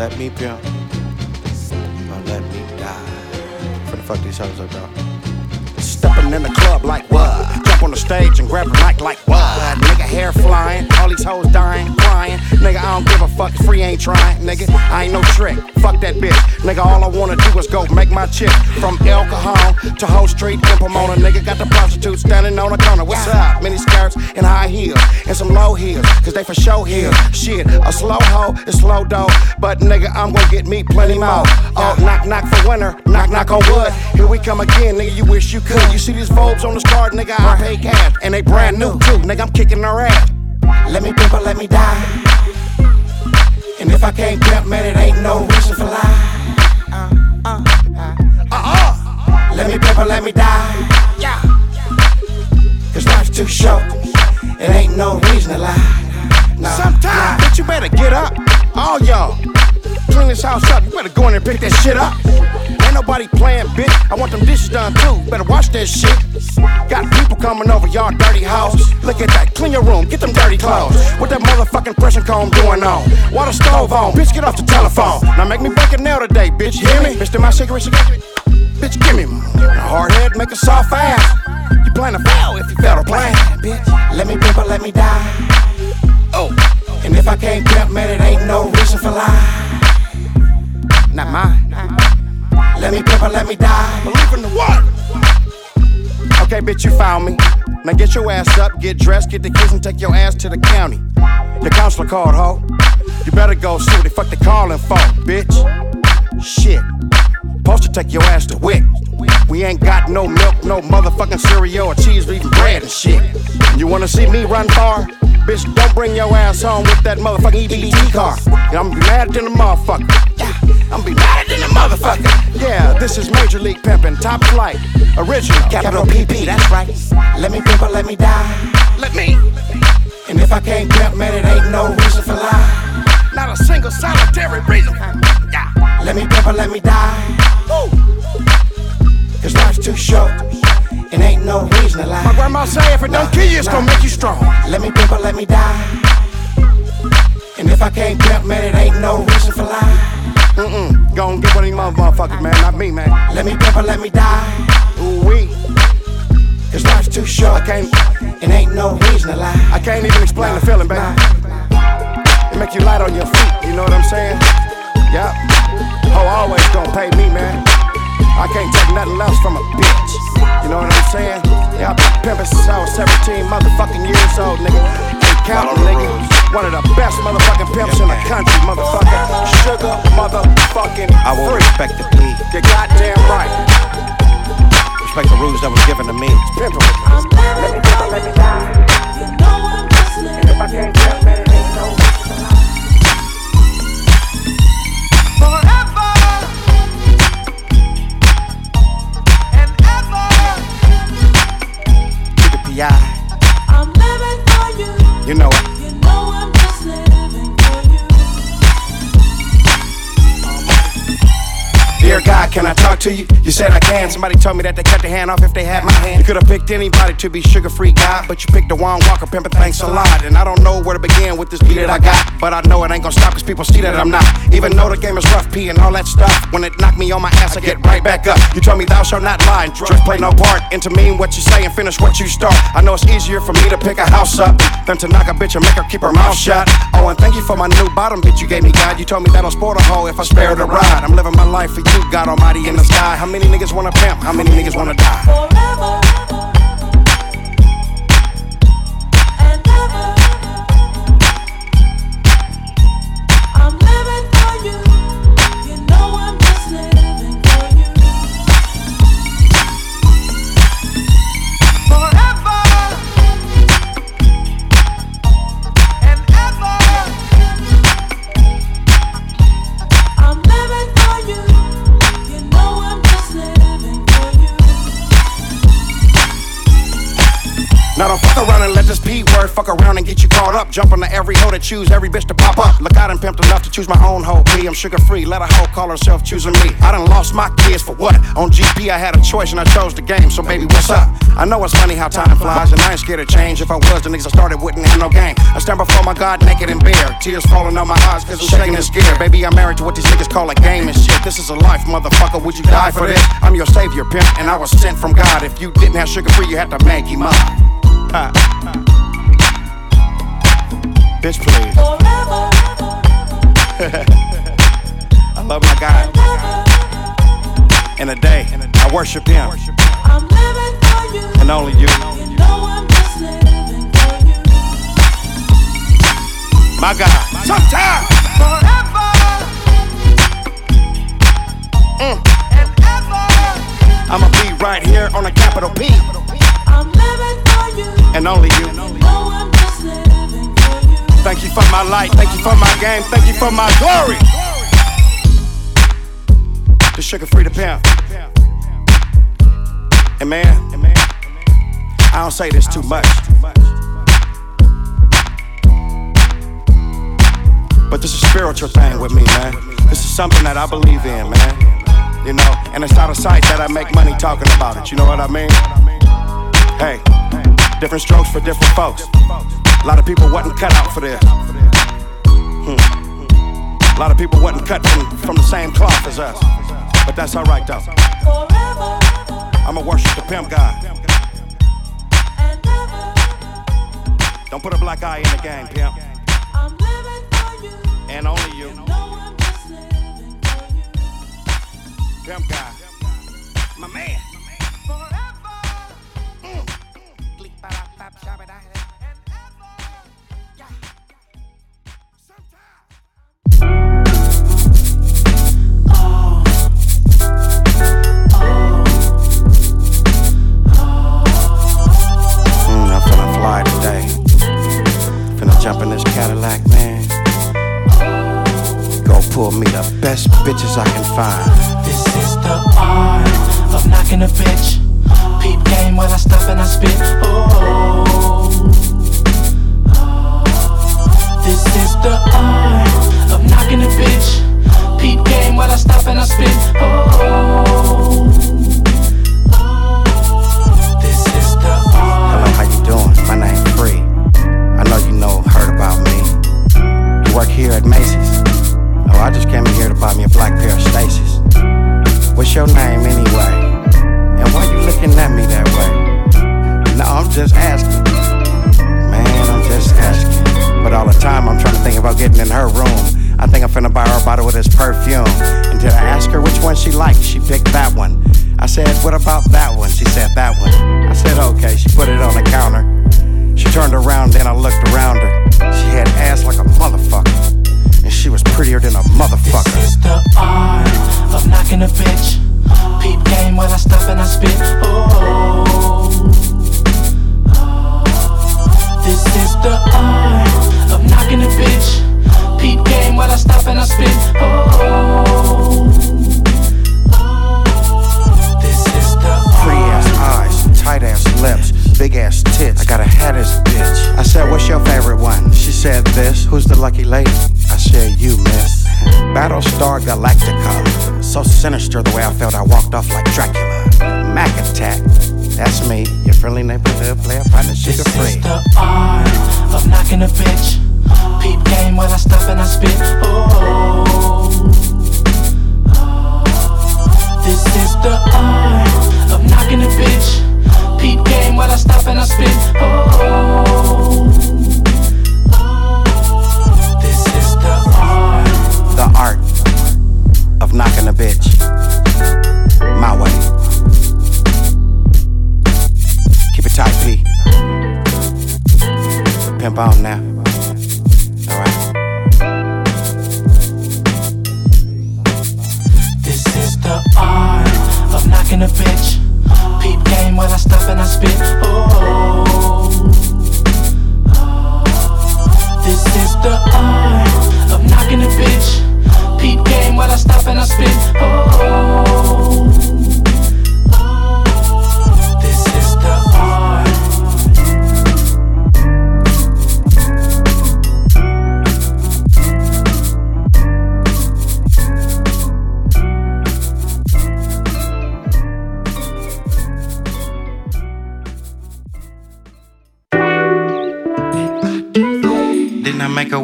let me pimp, or let me die. Finna fuck these hoes up, dog. Stepping in the club like what? Jump on the stage and grab the mic like what? Nigga, hair flying, all these hoes dying, crying. Nigga, I don't give a fuck, free ain't trying. Nigga, I ain't no trick, fuck that bitch. Nigga, all I wanna do is go make my chick. From El Cajon to Hoe Street in Pomona. Nigga, got the prostitute standing on the corner. What's up? Mini skirts and high heels and some low heels, cause they for show here. Shit, a slow hoe is slow dough, but nigga, I'm gonna get me plenty more. Oh, knock, knock for winter, knock, knock on wood. Here we come again, nigga, you wish you could. You see these Vogues on the card, nigga, I And they brand new too, nigga, I'm kicking their ass. Let me pimp or let me die. And if I can't pimp, man, it ain't no reason for lie. Uh, uh, uh, uh. Let me pimp or let me die. Yeah. Cause life's too short. It ain't no reason to lie. Nah, Sometimes, bitch, you better get up. All y'all. Clean this house up. You better go in there and pick that shit up. Ain't nobody playing, bitch. I want them dishes done too. Better watch that shit. Got people coming over, y'all dirty house. Look at that. Clean your room. Get them dirty clothes. What that motherfucking pressure comb doing on? Water stove on. Bitch, get off the telephone. Now make me break a nail today, bitch. Hear me? Mr. My cigarette, cigarette. Bitch, give me one. Hard head, make a soft ass. You plan to fail if you fail to plan, bitch. Let me pimp or let me die. Oh, and if I can't pimp, man, it ain't no reason for lie. Not mine. Let me pimp or let me die. Believe in the what? Okay, bitch, you found me. Now get your ass up, get dressed, get the kids, and take your ass to the county. The counselor called, ho. You better go see what the fuck they calling for, bitch. Shit. Supposed to take your ass to WIC. We ain't got no milk, no motherfucking cereal or cheese or even bread and shit. You wanna see me run far? Bitch, don't bring your ass home with that motherfucking EBT car. I'm gonna be mad than a motherfucker. Yeah, I'm gonna be mad than a motherfucker. Yeah, this is Major League Pimpin', top flight, original. Capital PP, that's right. Let me pimp or let me die. Let me. And if I can't pimp, man, it ain't no reason for lie. Not a single solitary reason. Yeah. Let me pimp or let me die. Cause life's too short. It ain't no reason to lie. My grandma say if it don't kill you, it's gonna make you strong. Let me pimp or let me die. And if I can't pimp, man, it ain't no reason for lie. Mm-mm. Go and get one of these motherfuckers, man, not me, man. Let me pimp or let me die. Ooh wee. Cause life's too short. I can't. It ain't no reason to lie. I can't even explain the feeling, baby. It make you light on your feet, you know what I'm saying? Yup. Ho always gonna pay me, man. I can't take nothing else from a bitch. You know what I'm saying? Yeah, I've been pimping since I was 17 motherfucking years old, nigga. Ain't counting, nigga. One of the best motherfucking pimps in the country, motherfucker. Sugar motherfucking I will free. respect the plea, You're goddamn right. respect the rules that was given to me. Pimpin' with me. Let me pimp, let me die. If I can't pimp, man, it ain't no I'm living for you. You know it. Dear God, can I talk to you? You said I can. Somebody told me that they cut their hand off if they had my hand. You could have picked anybody to be Suga Free God, but you picked the Juan Walker pimpin', thanks a lot. And I don't know where to begin with this beat that I got, but I know it ain't gonna stop cause people see that I'm not. Even though the game is rough, P and all that stuff. When it knocked me on my ass, I get right back up. You told me thou shalt not lie, and drugs play no part. Into mean what you say and finish what you start. I know it's easier for me to pick a house up than to knock a bitch and make her keep her mouth shut. Oh, and thank you for my new bottom bitch you gave me, God. You told me that I'll sport a hoe if I spare the ride. I'm living my life for you, God Almighty in the sky. How many niggas wanna pimp? How many niggas wanna die? Forever Now don't fuck around and let this pee fuck around and get you caught up. Jump on to every hoe to choose every bitch to pop up. Look, I done pimped enough to choose my own hoe. Me, I'm Suga Free. Let a hoe call herself choosing me. I done lost my kids for what? On GP, I had a choice and I chose the game. So, baby, what's up? I know it's funny how time flies, and I ain't scared of change. If I was, the niggas I started wouldn't have no game. I stand before my God naked and bare. Tears falling on my eyes cause I'm shaking and scared. Baby, I'm married to what these niggas call a game and shit. This is a life, motherfucker. Would you die for this? I'm your savior, pimp, and I was sent from God. If you didn't have Suga Free, you had to make him up. Ha. Bitch, please. Forever, I love my God. In a day, I worship Him, I'm living for you. and only you. You know I'm just living for you. My God. Sometimes. Forever. Mm. And ever. I'ma be right here on a capital P, I'm living for you. and only you. You know I'm Thank you for my light. Thank you for my game. Thank you for my glory. The Suga Free to pimp. And man, I don't say this too much. But this is a spiritual thing with me, man. This is something that I believe in, man. You know, and it's out of sight that I make money talking about it. You know what I mean? Hey, different strokes for different folks. A lot of people wasn't cut out for this. Hmm. A lot of people wasn't cut from, from the same cloth as us. But that's alright though. I'ma worship the pimp God. Don't put a black eye in the game, pimp. I'm living for you. And only you, You know I'm just living for you. pimp God. My man. Jump in this Cadillac, man. Go pull me the best bitches I can find. This is the art of knocking a bitch. Peep game when I stop and I spit. Oh.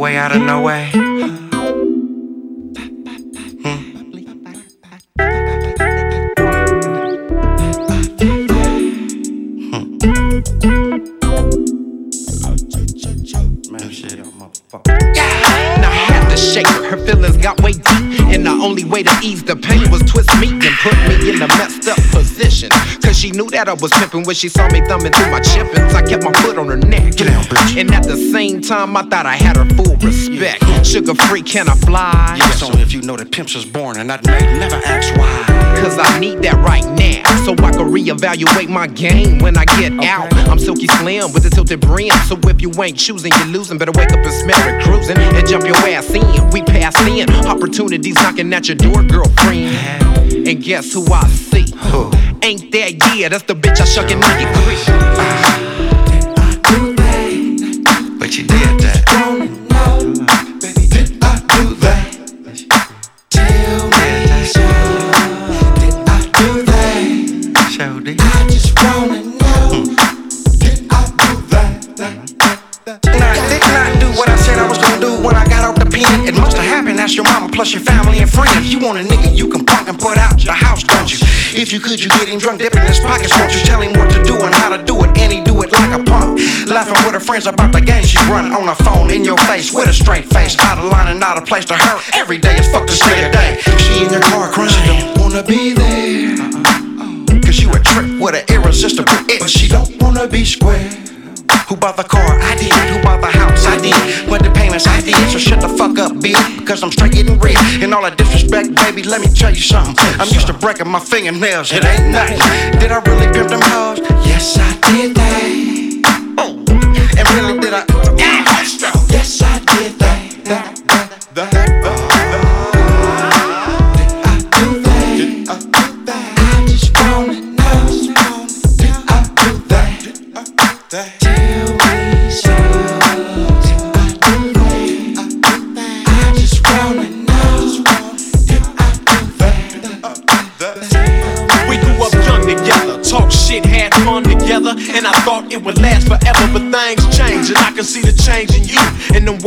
Way out of no way. Shake her, her feelings got way deep. And the only way to ease the pain she knew that I was pimping when she saw me thumbing through my chippings. I kept my foot on her neck. Get down, bitch. And at the same time, I thought I had her full respect. Suga Free, can I fly? Yes, only if you know that pimps was born and made. Never ask why. Cause I need that right now. So I can reevaluate my game when I get out. I'm silky slim with a tilted brim. So if you ain't choosing, you're losing. Better wake up and smell it cruising and jump your ass in. We pass in. Opportunities knocking at your door, girlfriend. And guess who I see? Who? Ain't that yeah? That's the bitch I shuck in 93. But you did that. Did I do that? Tell me. Hmm. Did I do that? I just wanna know. Did I do that? Now, didn't I do what I said I was gonna do when I got out the pen? It must have happened. That's your mama plus your family and friends. You want you? Could, you get him drunk, dip in his pockets, won't you? Tell him what to do and how to do it, and he do it like a punk. Laughing with her friends about the game she run on her phone in your face with a straight face. Out of line and out of place to her. Every day is fuck to say a day. She in your car crying, she don't wanna be there. Cause you a trip with an irresistible it, but she don't wanna be square. Who bought the car? I did. Who bought the house? I did. What the payments? I did. So shut the fuck up, bitch. Cause I'm straight getting rich. And all the disrespect, baby, let me tell you something. I'm used to breaking my fingernails. It ain't nothing. Did I really pimp them hoes? Yes, I did that. Oh. And really, did I? Yes, I did that. that,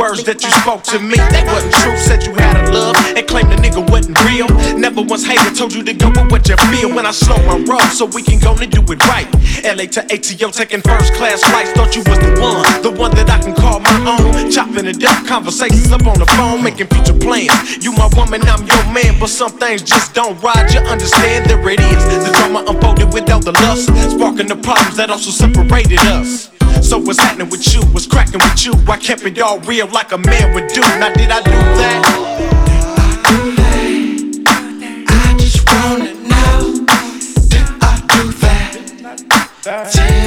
words that you spoke to me, they wasn't true. Said you had a love and claimed the nigga wasn't real. Never once hated, told you to go with what you feel. When I slow my roll, so we can go and do it right. LA to ATO, taking first class flights. Thought you was the one, the one that I can call my own. Chopping it up, conversations up on the phone, making future plans. You my woman, I'm your man, but some things just don't ride. You understand? There it is. The drama unfolded without the lust, sparking the problems that also separated us. So what's happening with you? What's cracking with you? I kept it all real like a man would do. Now did I do that? Not do late. I just want to know. Did I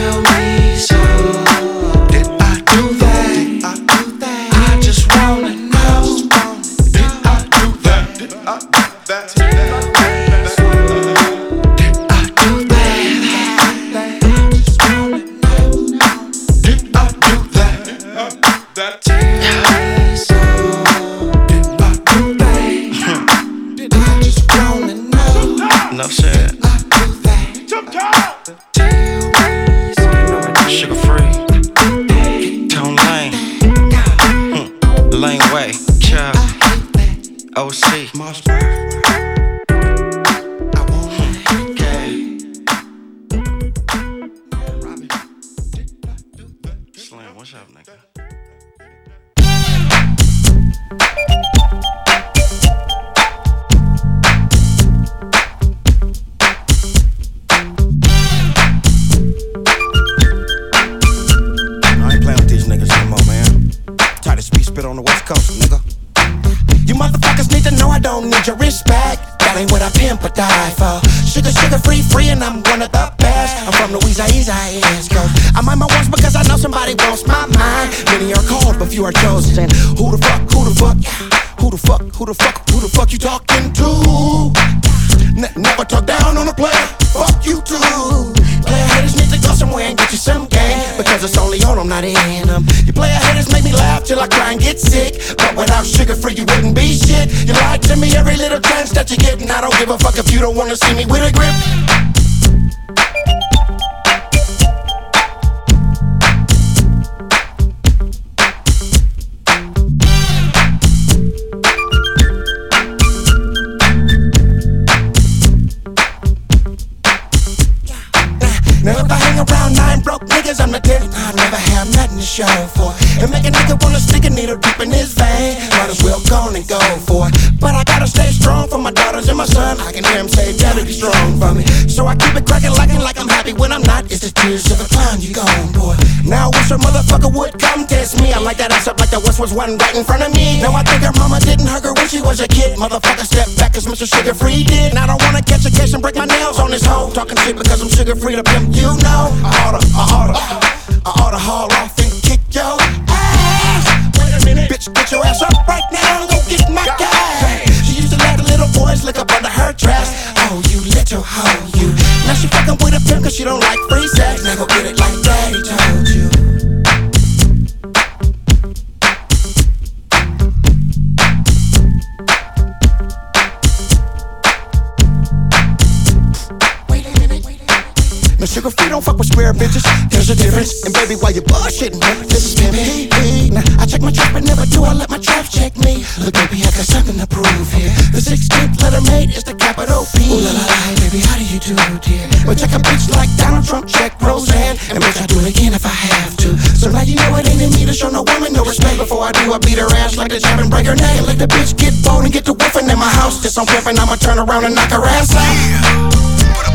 Many are called, but few are chosen. Who the fuck, who the fuck, who the fuck, who the fuck, who the fuck you talking to? Ne- never talk down on a player. Fuck you too. Player haters need to go somewhere and get you some game. Because it's only on, I'm not in them. You player haters make me laugh till I cry and get sick. But without Suga Free, you wouldn't be shit. You lied to me every little chance that you get. And I don't give a fuck if you don't wanna see me with a grip. to shine for. And make a nigga wanna stick a needle deep in his vein. Might as well go and go for it. But I gotta stay strong for my daughters and my son. I can hear him say, Daddy, be strong for me. So I keep it cracking, lacking like I'm happy when I'm not. It's the tears of a clown you gone, boy. Now wish your motherfucker would come test me. I like that ass up like the West was one right in front of me. Now I think her mama didn't hug her when she was a kid. Motherfucker, step back 'cause Mr. Suga Free did. And I don't wanna catch a case and break my nails on this hoe. Talking shit because I'm Suga Free to pimp, you know. I oughta, I oughta, I oughta haul off kick yo ass. Wait a minute, bitch, get your ass up right now go get my gas. She used to let the little boys lick up under her dress. Oh, you little hoe, you. Now she fucking with a pimp cause she don't like free sex. Now go get it like daddy Suga Free don't fuck with square bitches. There's a difference. And baby, why you bullshitting? This is Pimpy. Now I check my trap and never do I let my trap check me. Look, baby, I got something to prove here. The 16th letter made is the capital P. Ooh la la la, baby, how do you do, dear? But check a bitch like Donald Trump, check Roseanne, and bitch I do it again if I have to. So now you know it ain't in me to show no woman no respect. Before I do, I beat her ass like a jab and break her neck. Let the bitch get bold and get to whiffing in my house. This on pimping, I'ma turn around and knock her ass out. Put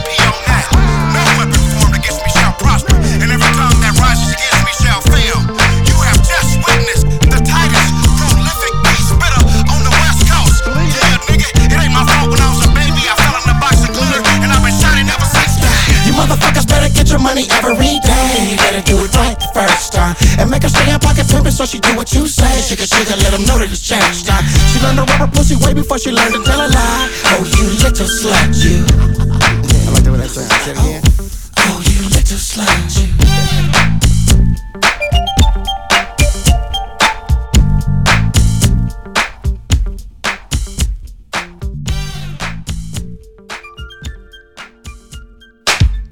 prosper, and every tongue that rises against me shall fail. You have just witnessed the tightest, prolific beast spitter on the west coast. Yeah, nigga, it ain't my fault when I was a baby. I fell in the box of glitter, and I've been shining ever since then. You motherfuckers better get your money every day. You better do it right the first time. And make her stay in pocket pimpin' so she do what you say. Sugar, sugar, let them know that it's changed time. She learned to rub her pussy way before she learned to tell a lie. Oh, you little slut, you. I like the way that sounds. Say it again. Oh, oh you Oh,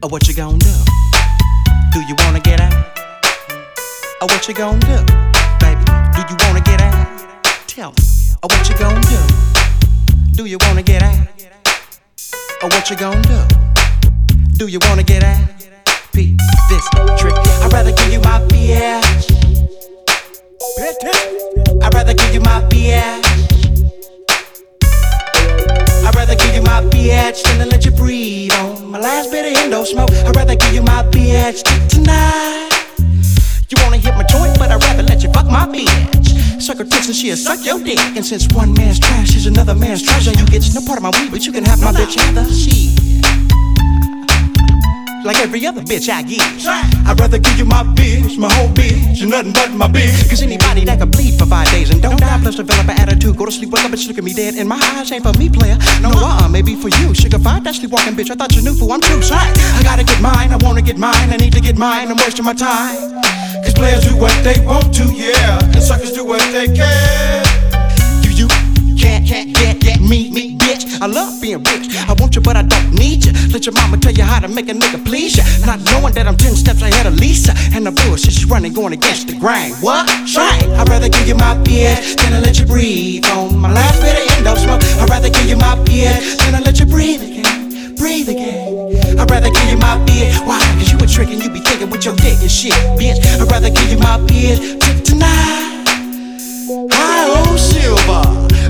what you gonna do? Do you wanna get out? Oh, what you gonna do? Baby, do you wanna get out? Tell me. Oh, what you gonna do? Do you wanna get out? Oh, what you gonna do? Do you wanna get out? Pete, this trick. I'd rather give you my BS. I'd rather give you my BS. I'd rather give you my bitch than to let you breathe on my last bit of endo smoke. I'd rather give you my bitch tonight. You wanna hit my joint, but I'd rather let you fuck my bitch. Suck her tits and she'll suck your dick. And since one man's trash is another man's treasure, you get no part of my weed, but you can have my bitch either. Shit. Like every other bitch I give. I'd rather give you my bitch, my whole bitch, and nothing but my bitch. Cause anybody that can bleed for five days and don't die, plus develop an attitude, go to sleep, with up, bitch, look at me dead. In my eyes, ain't for me, player. No, uh, maybe for you. Sugar five, that sleepwalking bitch. I thought you knew fool, I'm too Sorry. I gotta get mine, I wanna get mine, I need to get mine, I'm wasting my time. Cause players do what they want to, yeah. And suckers do what they can. You, you can't, can't get, get me, me. I love being rich. I want you, but I don't need you. Let your mama tell you how to make a nigga please ya. Not knowing that I'm 10 steps ahead of Lisa. And the bullshit she's running, going against the grain. What? Try it. I'd rather give you my bitch than to let you breathe on my last bit of endo smoke. I'd rather give you my bitch than to let you breathe again. Breathe again. I'd rather give you my bitch. Why? Cause you a trick and you be thinking with your dick and shit, bitch. I'd rather give you my t- tonight. I own silver.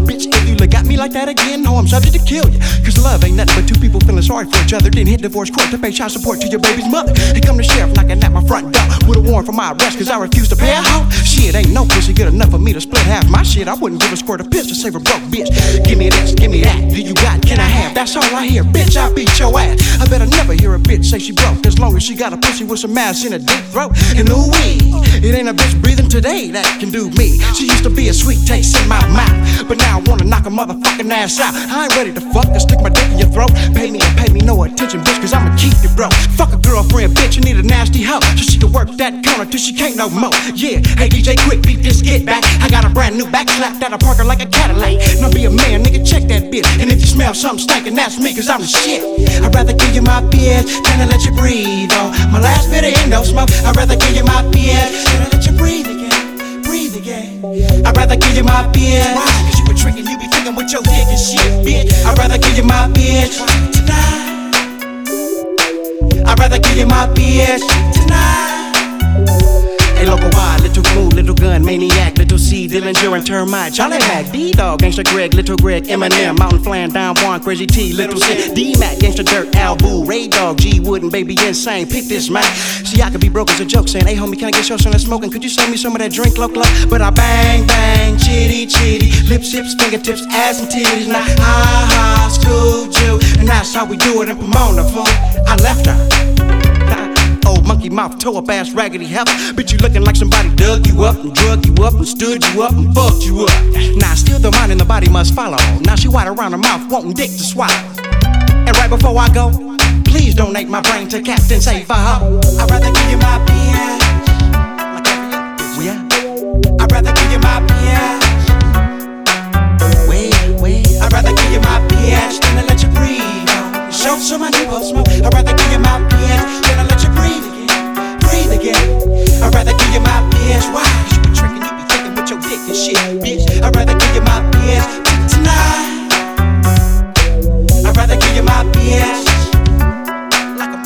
Bitch, you look at me like that again, no, I'm subject to kill you. Cause love ain't nothing but two people feeling sorry for each other. Then hit divorce court to pay child support to your baby's mother. Here come the sheriff knocking at my front door with a warrant for my arrest cause I refuse to pay a hoe. Shit, ain't no pussy good enough for me to split half my shit. I wouldn't give a squirt of piss to save a broke bitch. Give me this, give me that. Do you got, can I have? That's all I hear. Bitch, I beat your ass. I better never hear a bitch say she broke as long as she got a pussy with some ass in a deep throat. And ooh wee, it ain't a bitch breathing today that can do me. She used to be a sweet taste in my mouth, but now I wanna knock a motherfucking ass out. I ain't ready to fuck and stick my dick in your throat. Pay me and pay me no attention, bitch, cause I'ma keep you broke. Fuck a girlfriend, bitch, you need a nasty hoe. So she can work that counter till she can't no more. Yeah, hey DJ Quik, beat this get back. I got a brand new back slap that I park her like a Cadillac. Now be a man, nigga, check that bitch. And if you smell something stinking, that's me, cause I'm the shit. I'd rather give you my bitch than to let you breathe on my last bit of endo smoke. I'd rather give you my bitch than to let you breathe again. I'd rather give you my bitch. Why? Cause you trick and you be thinking with your dick and shit, bitch. I'd rather give you my bitch tonight. I'd rather give you my bitch tonight. Hey, local wide, little cool, little gun, maniac, little C, Dillinger and Termite, Charlie Mac, D Dog, Gangsta Greg, Little Greg, Eminem, Mountain Flan, Don Juan, Crazy T, Little C, D Mac, Gangsta Dirt, Al Boo, Ray Dog, G Wood, and Baby Insane. Pick this mic. See, I could be broke as a joke, saying, Hey homie, can I get your son smoking? Could you sell me some of that drink, low? But I bang, bang, chitty, chitty, lips, hips, fingertips, ass, and titties. Now, ha ha, school Jew, and that's how we do it in Pomona, fool. I left her. Old monkey mouth, toe up ass, raggedy heifer. Bitch, you looking like somebody dug you up and drug you up and stood you up and fucked you up. Now, still the mind and the body must follow. Now she wide around her mouth, wanting dick to swallow. And right before I go, please donate my brain to Captain Save a Ho. I'd rather give you my piano. Yeah. I'd rather give you my piano. Wait, wait. I'd rather give you my piano than to let you breathe. Show of you smoke. I'd rather give you my piano than to let again. I'd rather give you my piano. Why? you be tricking, you be tricking with your dick and shit, bitch. I'd rather give you my piano tonight. I'd rather give you my PS. Like a.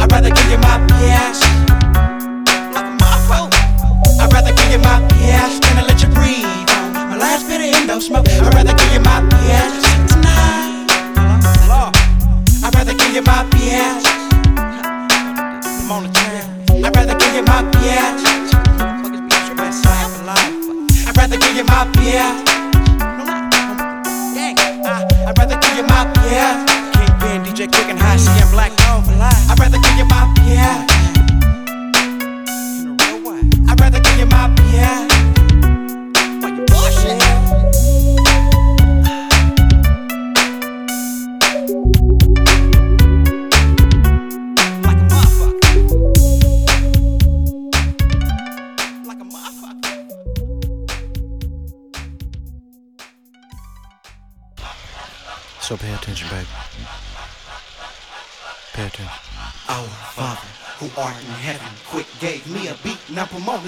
I'd rather give you my PS. Like a. I'd rather give you my PS let you breathe on my last bit of smoke. I'd rather give you my PS tonight. I'd rather give you my PS.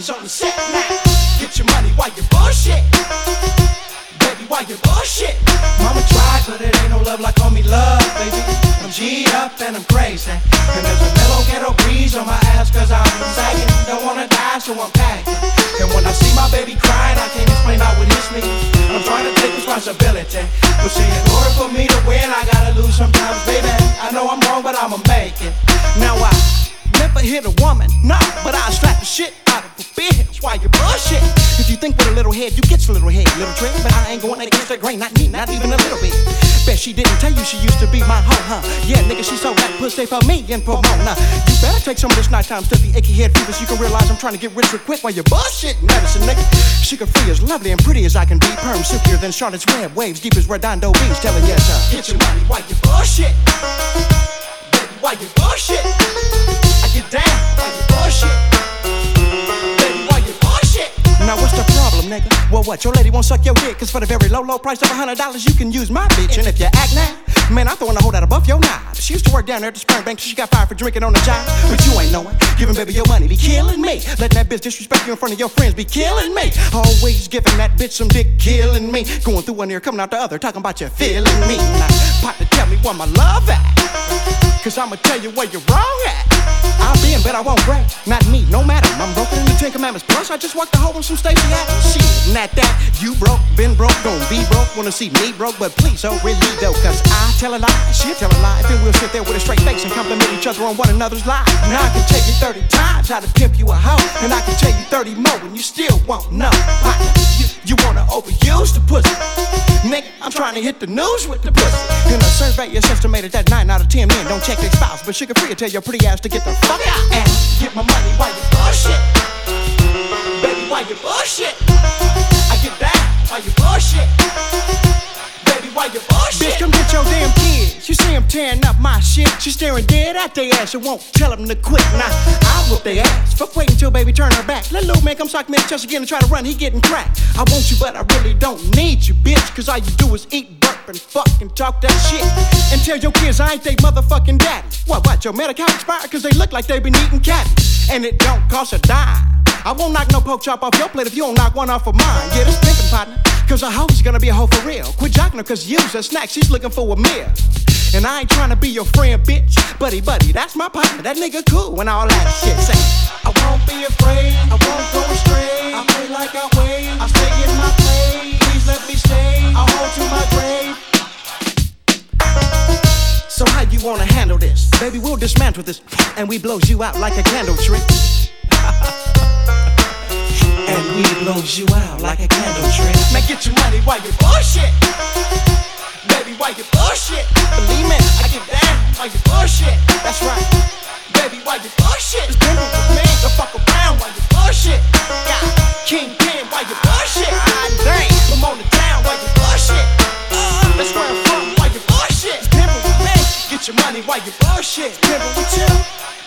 Now promoters she used to be my hoe, huh? Yeah, nigga, she sold that pussy for me in Pomona. You better take some of this nighttime stuffy achy head fever so you can realize I'm trying to get rich real quick while you bullshit medicine, nigga. Suga Free as lovely and pretty as I can be. Perm silkier than Charlotte's Web, waves deep as Redondo Beach, Telling yes, sir. Get your money while you bullshit. Baby, why you bullshit? I get down while you bullshit. Nigga? Well, what? Your lady won't suck your dick, cause for the very low, low price of a hundred dollars, you can use my bitch. And if you act now, man, I'm throwing a hold out above your knob. She used to work down there at the sperm bank, so she got fired for drinking on the job. But you ain't knowing. Giving baby your money be killing me. Letting that bitch disrespect you in front of your friends be killing me. Always giving that bitch some dick, killing me. Going through one ear, coming out the other, talking about you feeling me. Now, partner, tell me where my love at. Cause I'ma tell you where you're wrong at. I'll be in, but I won't break. Not me, no matter. I'm broken in the Ten Commandments. Plus, I just walked the hole in some Stacy Adams. Shit, not that. You broke, been broke, gon' be broke. Wanna see me broke, but please don't really though. Cause I tell a lie, she'll tell a lie. Then we'll sit there with a straight face and compliment each other on one another's lies. Now I can tell you 30 times how to pimp you a hoe. And I can tell you 30 more and you still won't know. Partner, You, you wanna overuse the pussy. Nigga, I'm trying to hit the news with the pussy. In a survey, it's estimated that 9 out of 10 men don't check their spouse. But Suga Free will tell your pretty ass to get the fuck out and get my money while you bullshit. Baby, why you bullshit? I get back while you bullshit. You bullshit? Bitch, come get your damn kids. You see them tearing up my shit. She staring dead at their ass and won't tell them to quit. Now, I'll whoop their ass. Fuck wait until baby turn her back. Let little man come sock me in chest again and try to run. He getting cracked. I want you, but I really don't need you, bitch. Cause all you do is eat, burp, and fucking talk that shit. And tell your kids I ain't they motherfucking daddy. What, what, your medical expired? Cause they look like they been eating cat. And it don't cost a dime. I won't knock no pork chop off your plate if you don't knock one off of mine. Yeah, this pimpin' partner. Cause a hoe's gonna be a hoe for real. Quit jocking her cause you's a snack. She's looking for a meal. And I ain't trying to be your friend, bitch. Buddy, buddy, that's my partner. That nigga cool and all that shit. Say, I won't be afraid. I won't go astray. I play like I wait. I stay in my place. Please let me stay. I hold to my grave. So how you wanna handle this? Baby, we'll dismantle this and we blows you out like a candle trick. and we blows you out like a candle trick. Now get your money while you bullshit. Baby, why you bullshit? Believe me, I get down while you bullshit. That's right. Baby, why you bullshit? It's been with me. Don't fuck around while you bullshit. God, King Pin, why you bullshit? I'm on the down while you bullshit. Uh, that's where Get your money while you bullshit. Pimpin' with you.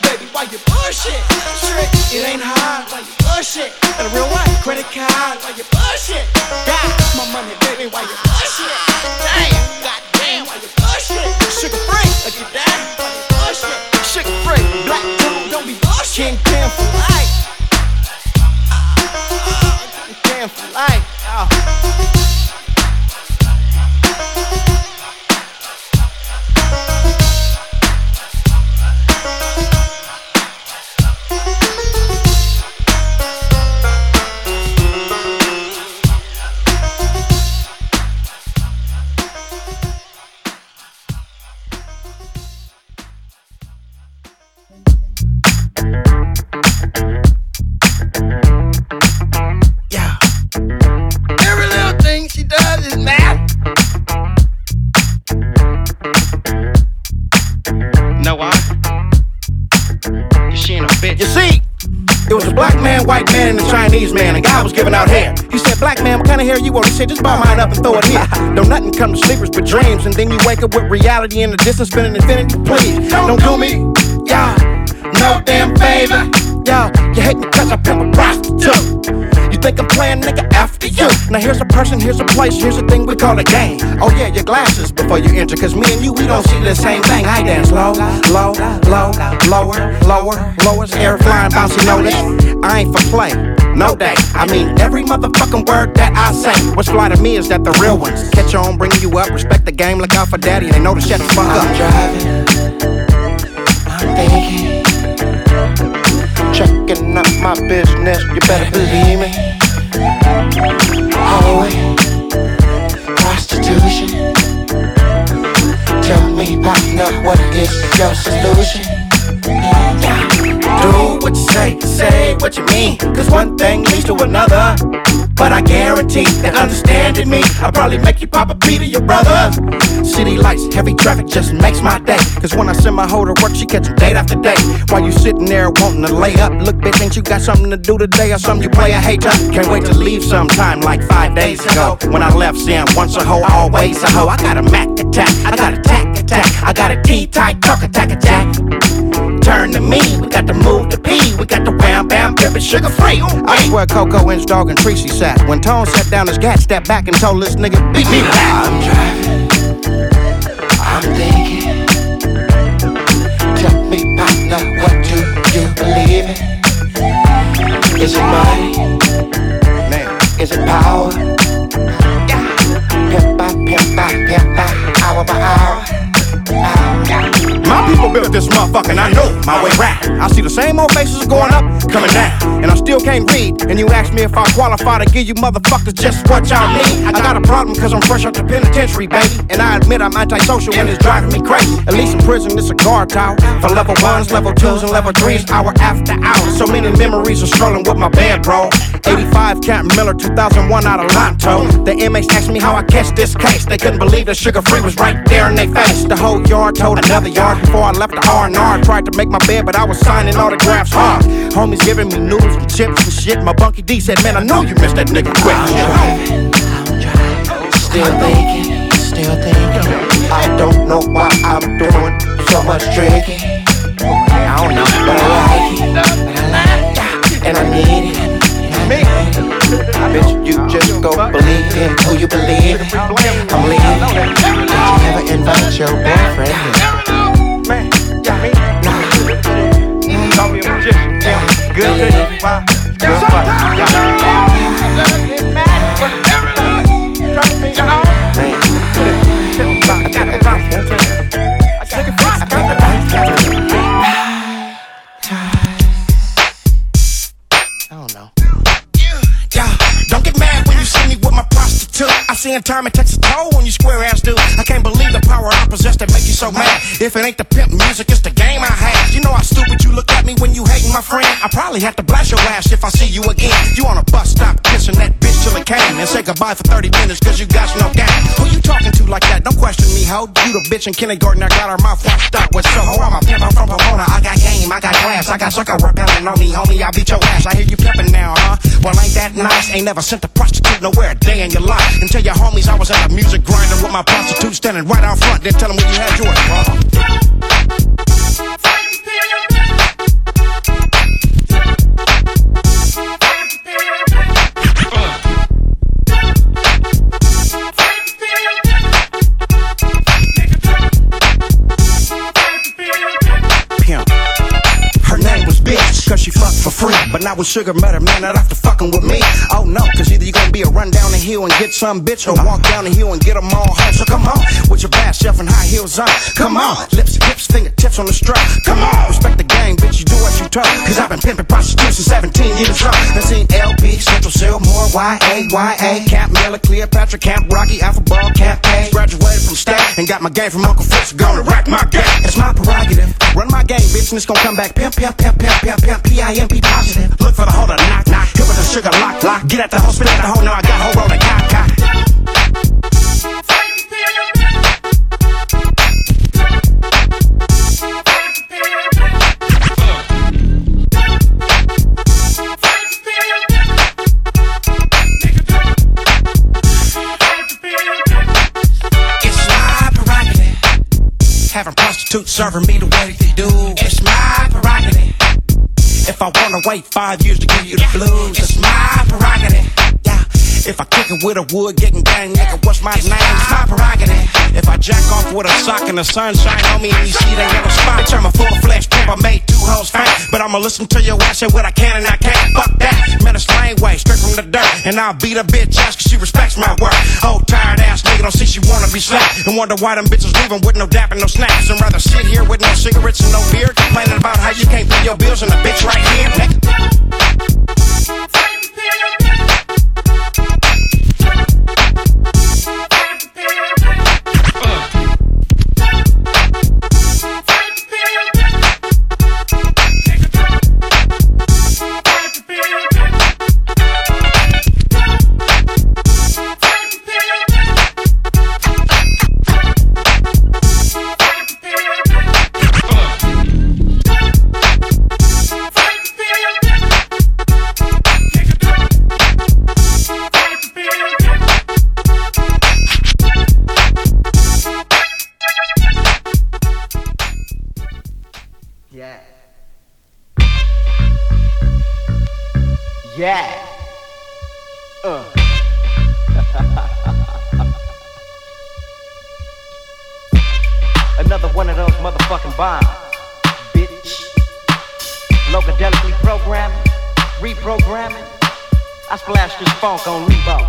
Baby, why you bullshit? Trick, it ain't hard why you bullshit. And a real one, credit card why you bullshit. God, my money, baby, why you bullshit? Damn, goddamn, why you bullshit? Suga Free, look at that, why you bullshit? Suga Free, black tone, don't be bullshit. King for life. Uh, uh, uh, King Pin for life. Oh. With reality in the distance, spinning infinity. Please, don't do me. Yeah, no damn favor. Yeah, you hate me cause I pimp a prostitute. You think I'm playing nigga after you. Now here's a person, here's a place, here's a thing we call a game. Oh yeah, your glasses before you enter, cause me and you, we don't see the same thing. I dance low, low, low, lower, lower, lowest, air flying, bouncy notice. I ain't for play. No day. I mean every motherfucking word that I say. What's fly to me is that the real ones catch on, bring you up, respect the game, look out for daddy, they know to shut the fuck up. I'm driving, I'm thinking, checking out my business, you better believe me. Hallway, prostitution. Tell me, partner, what is your solution? Do what you say, say what you mean. Cause one thing leads to another. But I guarantee that understanding me, I'll probably make you pop a beat of your brother. City lights, heavy traffic just makes my day. Cause when I send my hoe to work, she catching date after day. While you sitting there wanting to lay up, look, bitch, ain't you got something to do today or something you play a hater? Can't wait to leave sometime like five days ago. When I left, saying once a hoe, always a hoe. I got a Mac attack, I got a tack attack, I got a T-type truck attack attack turn to me. We got to move to P. We got to wham bam pimpin' Suga Free. I swear Coco Inch Dog and Tracy sat. When Tone sat down his gat, stepped back and told this nigga, beat me back. I'm driving. I'm thinking. Tell me, partner, what do you believe in? Is it money? Man. Is it power? Yeah. Pimp by pimp by pimp by hour by hour. My people built this motherfucker, and I know my way round. I see the same old faces going up, coming down, and I still can't read. And you ask me if I qualify to give you motherfuckers just what y'all need. I got a problem cause I'm fresh out the penitentiary, baby. And I admit I'm antisocial and it's driving me crazy. At least in prison, it's a guard tower. For level ones, level twos, and level threes, hour after hour. So many memories are strolling with my bed, bro. 85 Captain Miller, 2001 out of Lonto. The inmates asked me how I catch this case. They couldn't believe the Suga Free was right there in their face. The whole yard told another yard before I left the R&R. Tried to make my bed, but I was signing autographs hard. Homies giving me noodles and chips and shit. My bunky D said, man, I know you missed that nigga quick. I'm driving, I'm driving. Still thinking, still thinking. I don't know why I'm doing so much drinking. I don't know, but I like it. But I like it. And I need it. And I need it. Bitch, you just go believe in who you believe. I'm leaving. Did you ever invite your boyfriend here? Man, yeah, me. Call me a magician. Good cookie. Wow. Good fight. I I time it takes a toll when you square ass dude. I can't believe the power I possess that make you so mad. If it ain't the pimp music, it's the game I have. You know how stupid you look at me when you hating my friend. I probably have to blast your ass if I see you again. You on a bus stop kissing that bitch till it came and say goodbye for 30 minutes cause you got no game. Who you talking to like that? Don't question me, ho. You the bitch in kindergarten that got her mouth washed up with so. Oh, I'm a pimp, I'm from Pomona. I got game, I got class, I got sucker repelling on me, homie. I'll beat your ass. I hear you pimping now, huh? Well, ain't that nice? Ain't never sent a prostitute nowhere a day in your life. Tell your homies I was at a music grinder with my prostitute standing right out front. Then tell them where you had yours, free. But now with sugar met her man not after fucking with me. Oh no, cause either you gonna be a run down the hill and get some bitch, or walk down the hill and get them all home. So come on, with your bad self and high heels on. Come on, lips, hips, fingertips on the strap. Come on, respect the game, bitch, you do what you told. Cause I've been pimping prostitution 17 years old. I seen LP, Central Cell, more YA, YA, Camp Miller, Cleopatra, Camp Rockey, Alpha Ball, Camp A. Graduated from Stat and got my game from Uncle Fritz. Gonna rack my game. It's my prerogative. Run my game, bitch, and it's gonna come back pimp, pimp, pimp, pimp, pimp, pimp, P-I-M-P positive. Look for the holder, knock, knock. Hit with the sugar, lock, lock. Get at the hoe, spit at the hoe, now I got hoe rolling, cock, cock. Having prostitutes serving me the way they do. It's my prerogative. If I wanna wait five years to give you the blues, it's my prerogative. If I kick it with a wood, getting gang, nigga, what's my name? It's my prerogative. If I jack off with a sock and the sunshine on me and you see that yellow spot, I'm a full flesh pimp. I made two hoes faint, but I'ma listen to your ass say what I can and I can't. Fuck that. Man, it's way, straight from the dirt. And I'll beat a bitch ass cause she respects my work. Old tired ass nigga don't see she wanna be slapped. And wonder why them bitches leaving with no dap and no snaps. And rather sit here with no cigarettes and no beer, complaining about how you can't pay your bills and the bitch right here, nigga. Yeah. Uh. Another one of those motherfucking bombs, bitch. Locadelically programming, reprogramming. I splashed this funk on Rebo.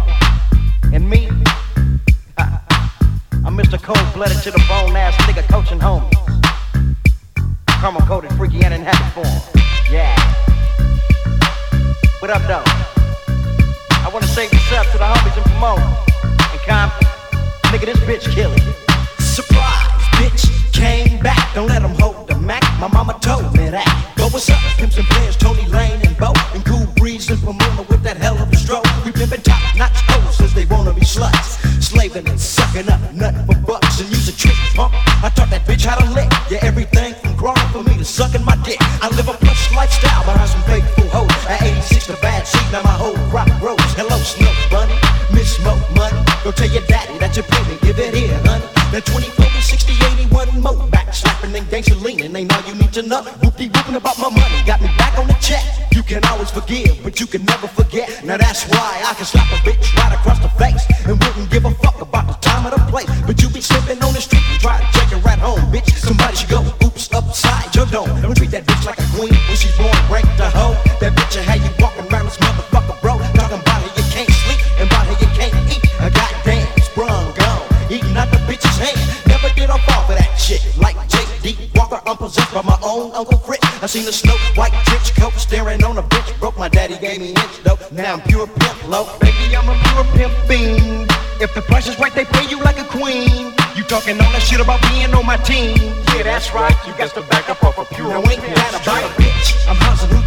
And me, I'm Mr. Cold blooded to the bone ass nigga coaching homies. Caramel coated, freaky, and in happy form. Yeah. What up, though? I wanna say what's up to the homies in Pomona and Compton. Nigga, this bitch killing. Surprise, bitch, came back. Don't let them hold the Mac. My mama told me that. Go, what's up? Pimps and players, Tony Lane and Bo. And Cool Breeze and Pomona with that hell of a stroke. We pimpin' top notch hoes since they wanna be sluts. Slaving and sucking up nothing for bucks and use a trick pump. I taught that bitch how to lick. Yeah, everything from crawling for me to sucking my dick. I live a plush lifestyle behind some faithful hoes. 86, the bad seat, now my whole crop grows. Hello, Snow Bunny, Miss Smoke Money. Go tell your daddy that you pay me, give it here, honey. That 24 to 60, 81 more back slapping and gangster leaning. Ain't all you need to know. Whoopty whooping about my money, got me back on the check. You can always forgive, but you can never forget. Now that's why I can slap a bitch right across the face and wouldn't give a fuck about the time or the place. But you be slipping on the street and try to check it right home, bitch. Somebody should go oops upside your dome. Don't treat that bitch like a queen when she's born break the hoe. That bitch have you Uncle Fritz. I seen the snow white trench coat staring on a bitch. Broke my daddy gave me inch dope. Now I'm pure pimp low. Baby, I'm a pure pimp fiend. If the price is right, they pay you like a queen. You talking all that shit about being on my team. Yeah, that's right. You got to back up off a pure Now ain't that a bitch? I'm housing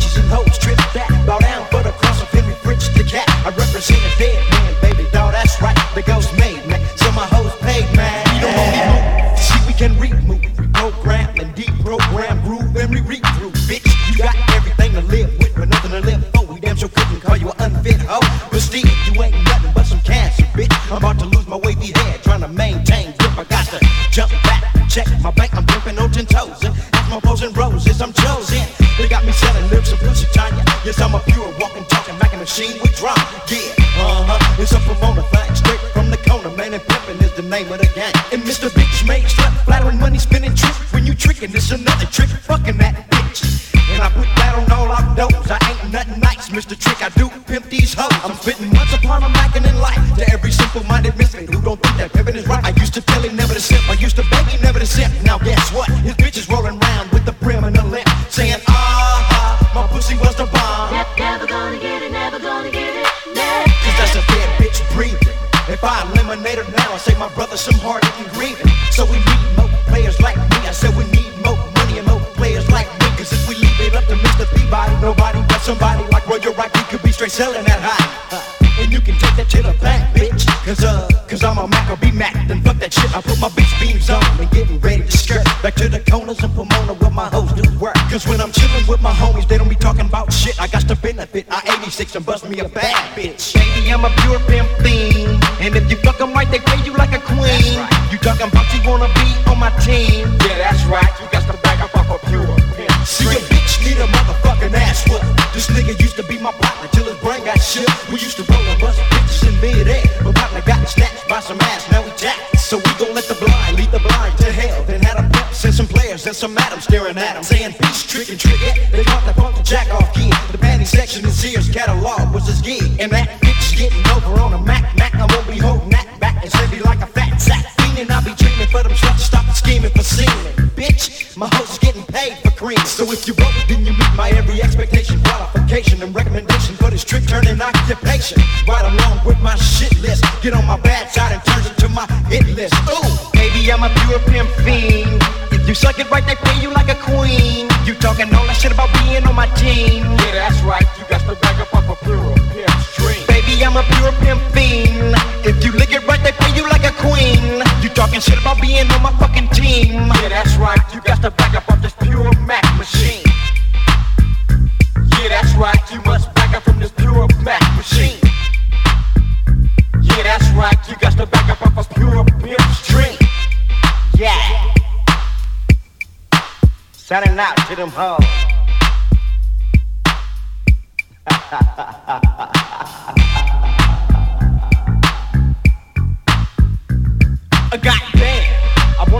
check my bank. I'm pimping on ten toes. And my posing roses, I'm chosen. They got me selling lips and pussy Tanya. Yes, I'm a pure walking, talking, macking machine with drama. Yeah, uh huh. It's a promoter thing, straight from the corner, man. And pimping is the name of the game. And Mr. Bitch made slut, flattering money, spinning trick. When you tricking, it's another trick, fucking that bitch. And I put that on all our doors. I ain't nothing nice, Mr. Trick. I do pimp these hoes. I'm spitting once upon a mackin' in life to every simple-minded misfit who don't think that pimping is right. I used to tell him never to simp. I used to beg him never to simp. Now guess what? His bitch is rolling around with the brim and the limp, saying, ah, ah, my pussy was the bomb. Never gonna get it, never gonna get it. Cause that's a dead bitch breathing. If I eliminate her now, I say my brother some hard and grieving. So we 86 and bust me a bad bitch. Baby, I'm a pure pimp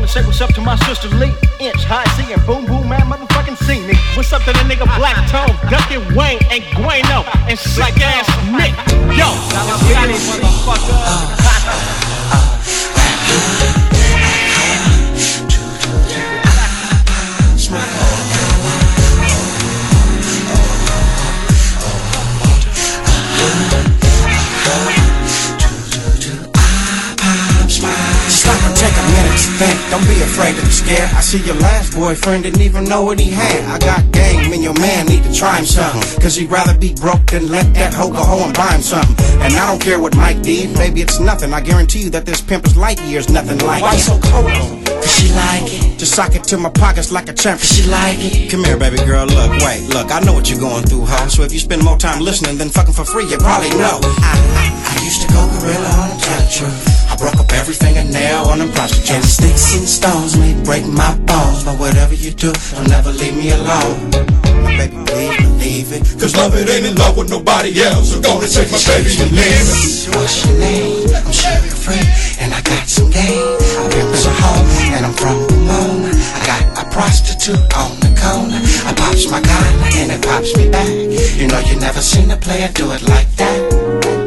say what's up to my sister Lee, Inch, High C, and Boom Boom Man, motherfucking see me. What's up to the nigga Black Tone, Ducky Wayne, and Guano, and Slick Ass Nick. Yo, get it, motherfucker. Don't be afraid to be scared. I see your last boyfriend didn't even know what he had. I got game, and your man need to try him something. Cause he'd rather be broke than let that hoe go home and buy him something. And I don't care what Mike did, maybe it's nothing. I guarantee you that this pimp is light years nothing like Why it. so cold? Cause she like it. Just sock it to my pockets like a champ. She like it. Come here, baby girl. Look, wait, look. I know what you're going through, ho. So if you spend more time listening than fucking for free, you probably know. I, I, I used to go gorilla on the couch. Broke up every fingernail on them prostitutes. And sticks and stones may break my bones, but whatever you do, don't ever leave me alone. Baby, please believe it. Cause love it ain't in love with nobody else. So gonna take my baby and leave it. What's your name? I'm Suga Free, and I got some game. I pimp's a home, and I'm from Pomona. I got a prostitute on the corner. I pops my collar, and it pops me back. You know you never seen a player do it like that.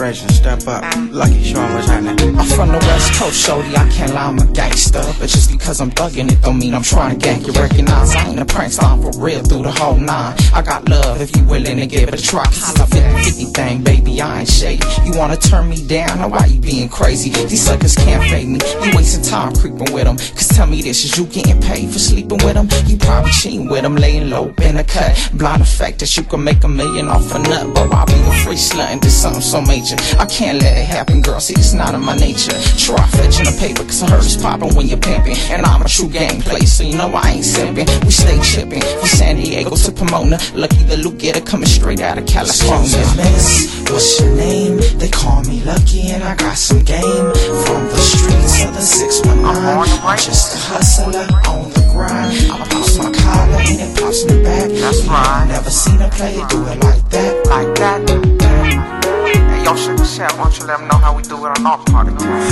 Generation, step up. Lucky, what's happening. I'm from the West Coast, shorty. I can't lie, I'm a gangster. But just because I'm thugging it don't mean I'm trying to gank you. Recognize I ain't a prankster, I'm for real through the whole nine. I got love if you willing to give it a try. Holla 50 50 thing, baby, I ain't shady. You wanna turn me down? Now why you being crazy? These suckers can't fade me. You wasting time creeping with them. Cause tell me this, is you getting paid for sleeping with them? You probably cheating with them, laying low in the cut. Blind the fact that you can make a million off a nut. But why be a free slut and do something so major? I can't let it happen, girl. See, it's not in my nature. Try fetching a paper, cause I heard it's popping when you're pimping. And I'm a true game player, so you know I ain't simping. We stay chipping from San Diego to Pomona. Lucky the Luke getter coming straight out of California. Excuse me, miss, what's your name? They call me Lucky and I got some game From the streets of the 619 I'm just a hustler on the grind I pops my collar and it pops me back That's right Never seen a player do it like that Like that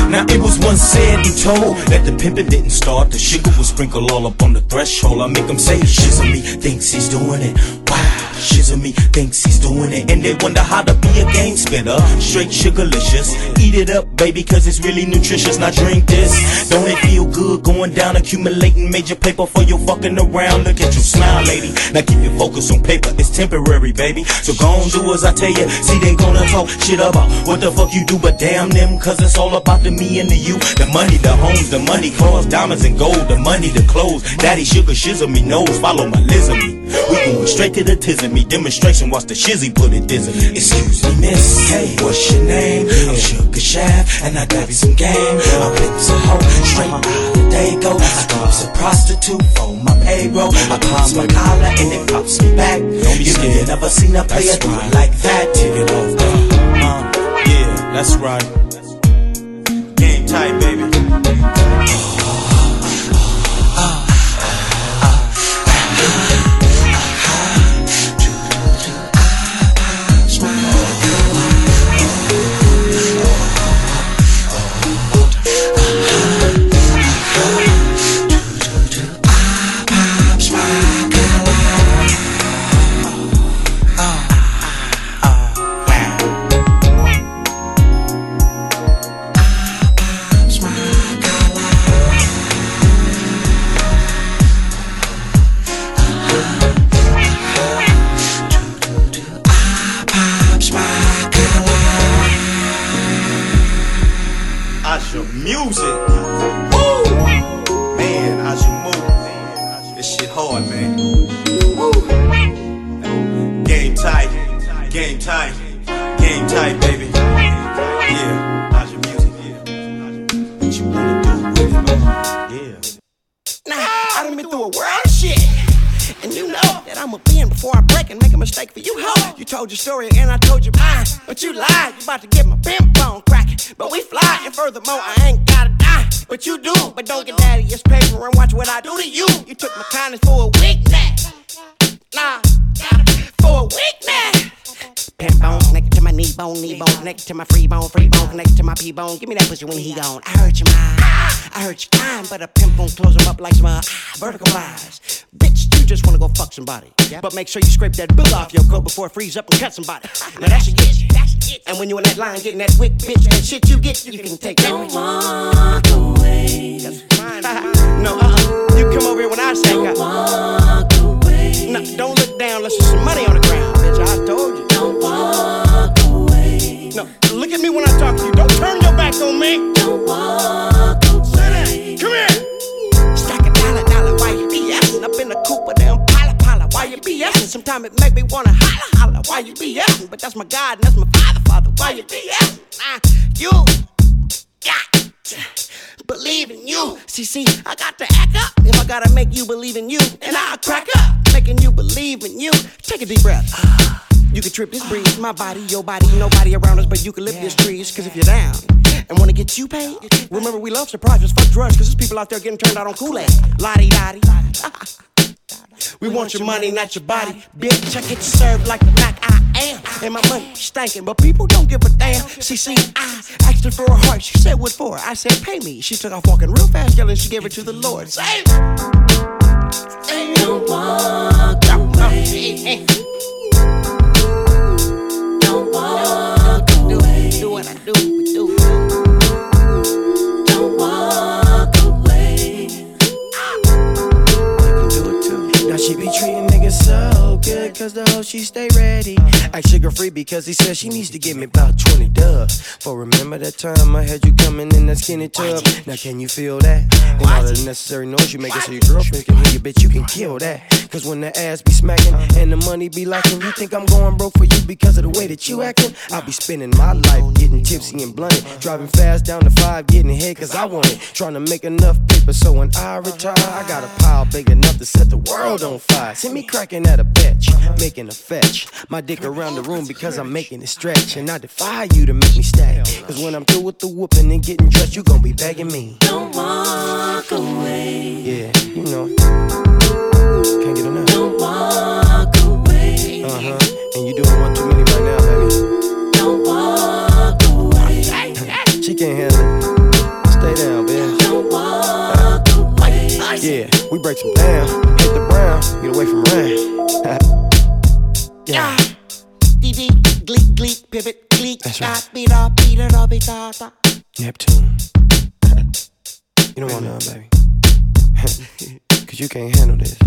Now it was once said and told that the pimpin' didn't start. The sugar was sprinkled all up on the threshold. I make them say shizzle me, thinks he's doing it. Wow, shizzle me, thinks he's doing it. And they wonder how to be a game spinner. Straight sugarlicious. Eat it up, baby, cause it's really nutritious. Now drink this. Don't it feel good going down, accumulating major paper for your fucking around? Look at you smile, lady. Now keep your focus on paper. It's temporary, baby. So go on, do as I tell you. See, they gonna talk shit about what the fuck you do, but damn them, cause it's all about the me and the you. The money, the homes, the money, cars, diamonds and gold, the money, the clothes. Daddy sugar shizzle me knows, follow my lizard. We going straight to the me. Demonstration, watch the shizzy put it dizzy me. Excuse me, miss. Hey, what's your name? I'm Sugar Chef, and I got you some game. I pimp's a hoe, straight out of Dago. I keeps a prostitute for my payroll. I pops my collar, and it pops me back. Don't be You scared. never seen a player do it like that. Take it off. Uh, yeah, that's right. Game tight, baby. Through a world of shit. And you know that I'm a being before I break and make a mistake for you, ho. You told your story and I told you mine. But you lied, you about to get my pimp bone cracking. But we fly, and furthermore, I ain't gotta die. But you do, but don't get daddy it's paper and watch what I do to you. You took my kindness for a weakness. Bone, knee bone connected to my free bone, free bone connected to my pee bone. Give me that pussy when he gone. I heard you mine, I heard you kind, but a pimp won't close him up like some uh, vertical eyes. Bitch, you just wanna go fuck somebody, but make sure you scrape that bill off your coat before it frees up and cut somebody. Now that's your get. And when you in that line getting that wick, bitch, that shit you get, you can take that. Walk away. That's mine. no, uh-uh. You come over here when I say go. Walk away. No, don't look down unless there's some money on the ground, bitch. I told you. Don't walk away. No, look at me when I talk to you. Don't turn your back on me. Don't walk away. Come here. Stack a dollar, dollar while you BSing. Up in the with them pala pala while you BSing. Sometimes it make me wanna holla holla while you BSing. But that's my God and that's my father, father. Why you BSing? Nah, you got to believe in you. See, see, I got to act up if I gotta make you believe in you. And I'll crack up, making you believe in you. Take a deep breath. You can trip this breeze, my body, your body, nobody around us, but you can lift this trees. Cause if you're down, and wanna Get you paid? Remember, we love surprises. Fuck drugs, cause there's people out there getting turned out on Kool-Aid. Lottie dottie. We want your money, not your body. Bitch, I get served like the Mac I am. And my money stinking, but people don't give a damn. See, see, I asked her for a heart. She said, what for? I said, pay me. She took off walking real fast, yelling, she gave it to the Lord. Save Don't walk away. What I do, we do. Don't walk away. Now she be treating niggas so good, cause the hoe she stay ready. Act Suga Free because he said she needs to give me about 20 dubs. For remember that time I had you coming in that skinny tub? Now can you feel that? And all the necessary noise you making so your girlfriend can hear you, bitch, you can kill that. Cause when the ass be smacking and the money be lacking, you think I'm going broke for you because of the way that you acting? I'll be spending my life getting tipsy and blunted, driving fast down the five, getting ahead cause I want it. Trying to make enough paper so when I retire, I got a pile big enough to set the world on fire. See me cracking at a bitch, making a fetch. My dick around the room because I'm making it stretch. And I defy you to make me stack. Cause when I'm through with the whooping and getting dressed, you gon' be begging me. Don't walk away. Yeah, you know. Can't get enough. Don't walk away. Uh huh. And you doing one too many right now, baby. Don't walk away. She can't handle it. Stay down, bitch. Don't walk away. Yeah, we break some down. Hit get away from rain. yeah. Dee dee, gleek, gleek, pivot, gleek, That's right. dot, beat up, beat it up, beat up, da. Neptune. you don't want none, baby. Cause you can't handle this.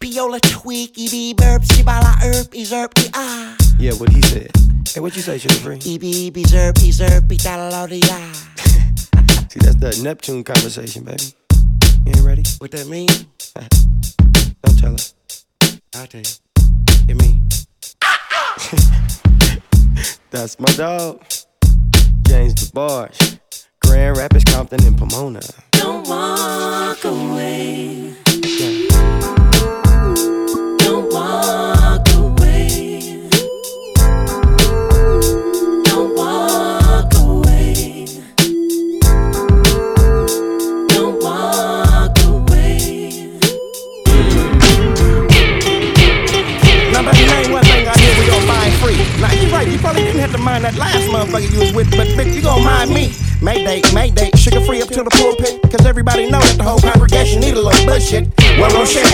Piola tweak, EB burp, shibala erp, ezerp, e ah. Yeah, what he said. Hey, what you say, Suga Free? EB, EB, zerp, ezerp, e da ah. See, that's the Neptune conversation, baby. You ain't ready? What that mean? Don't tell her. I'll tell you. It me. That's my dog. James DeBarge. Grand Rapids, Compton, and Pomona. Don't walk away. Don't walk Now, you right, you probably didn't have to mind that last motherfucker you was with, but bitch, you gon' mind me. Mayday, Mayday, Suga Free up to the pulpit. Cause everybody know that the whole congregation need a little bullshit. Well, share.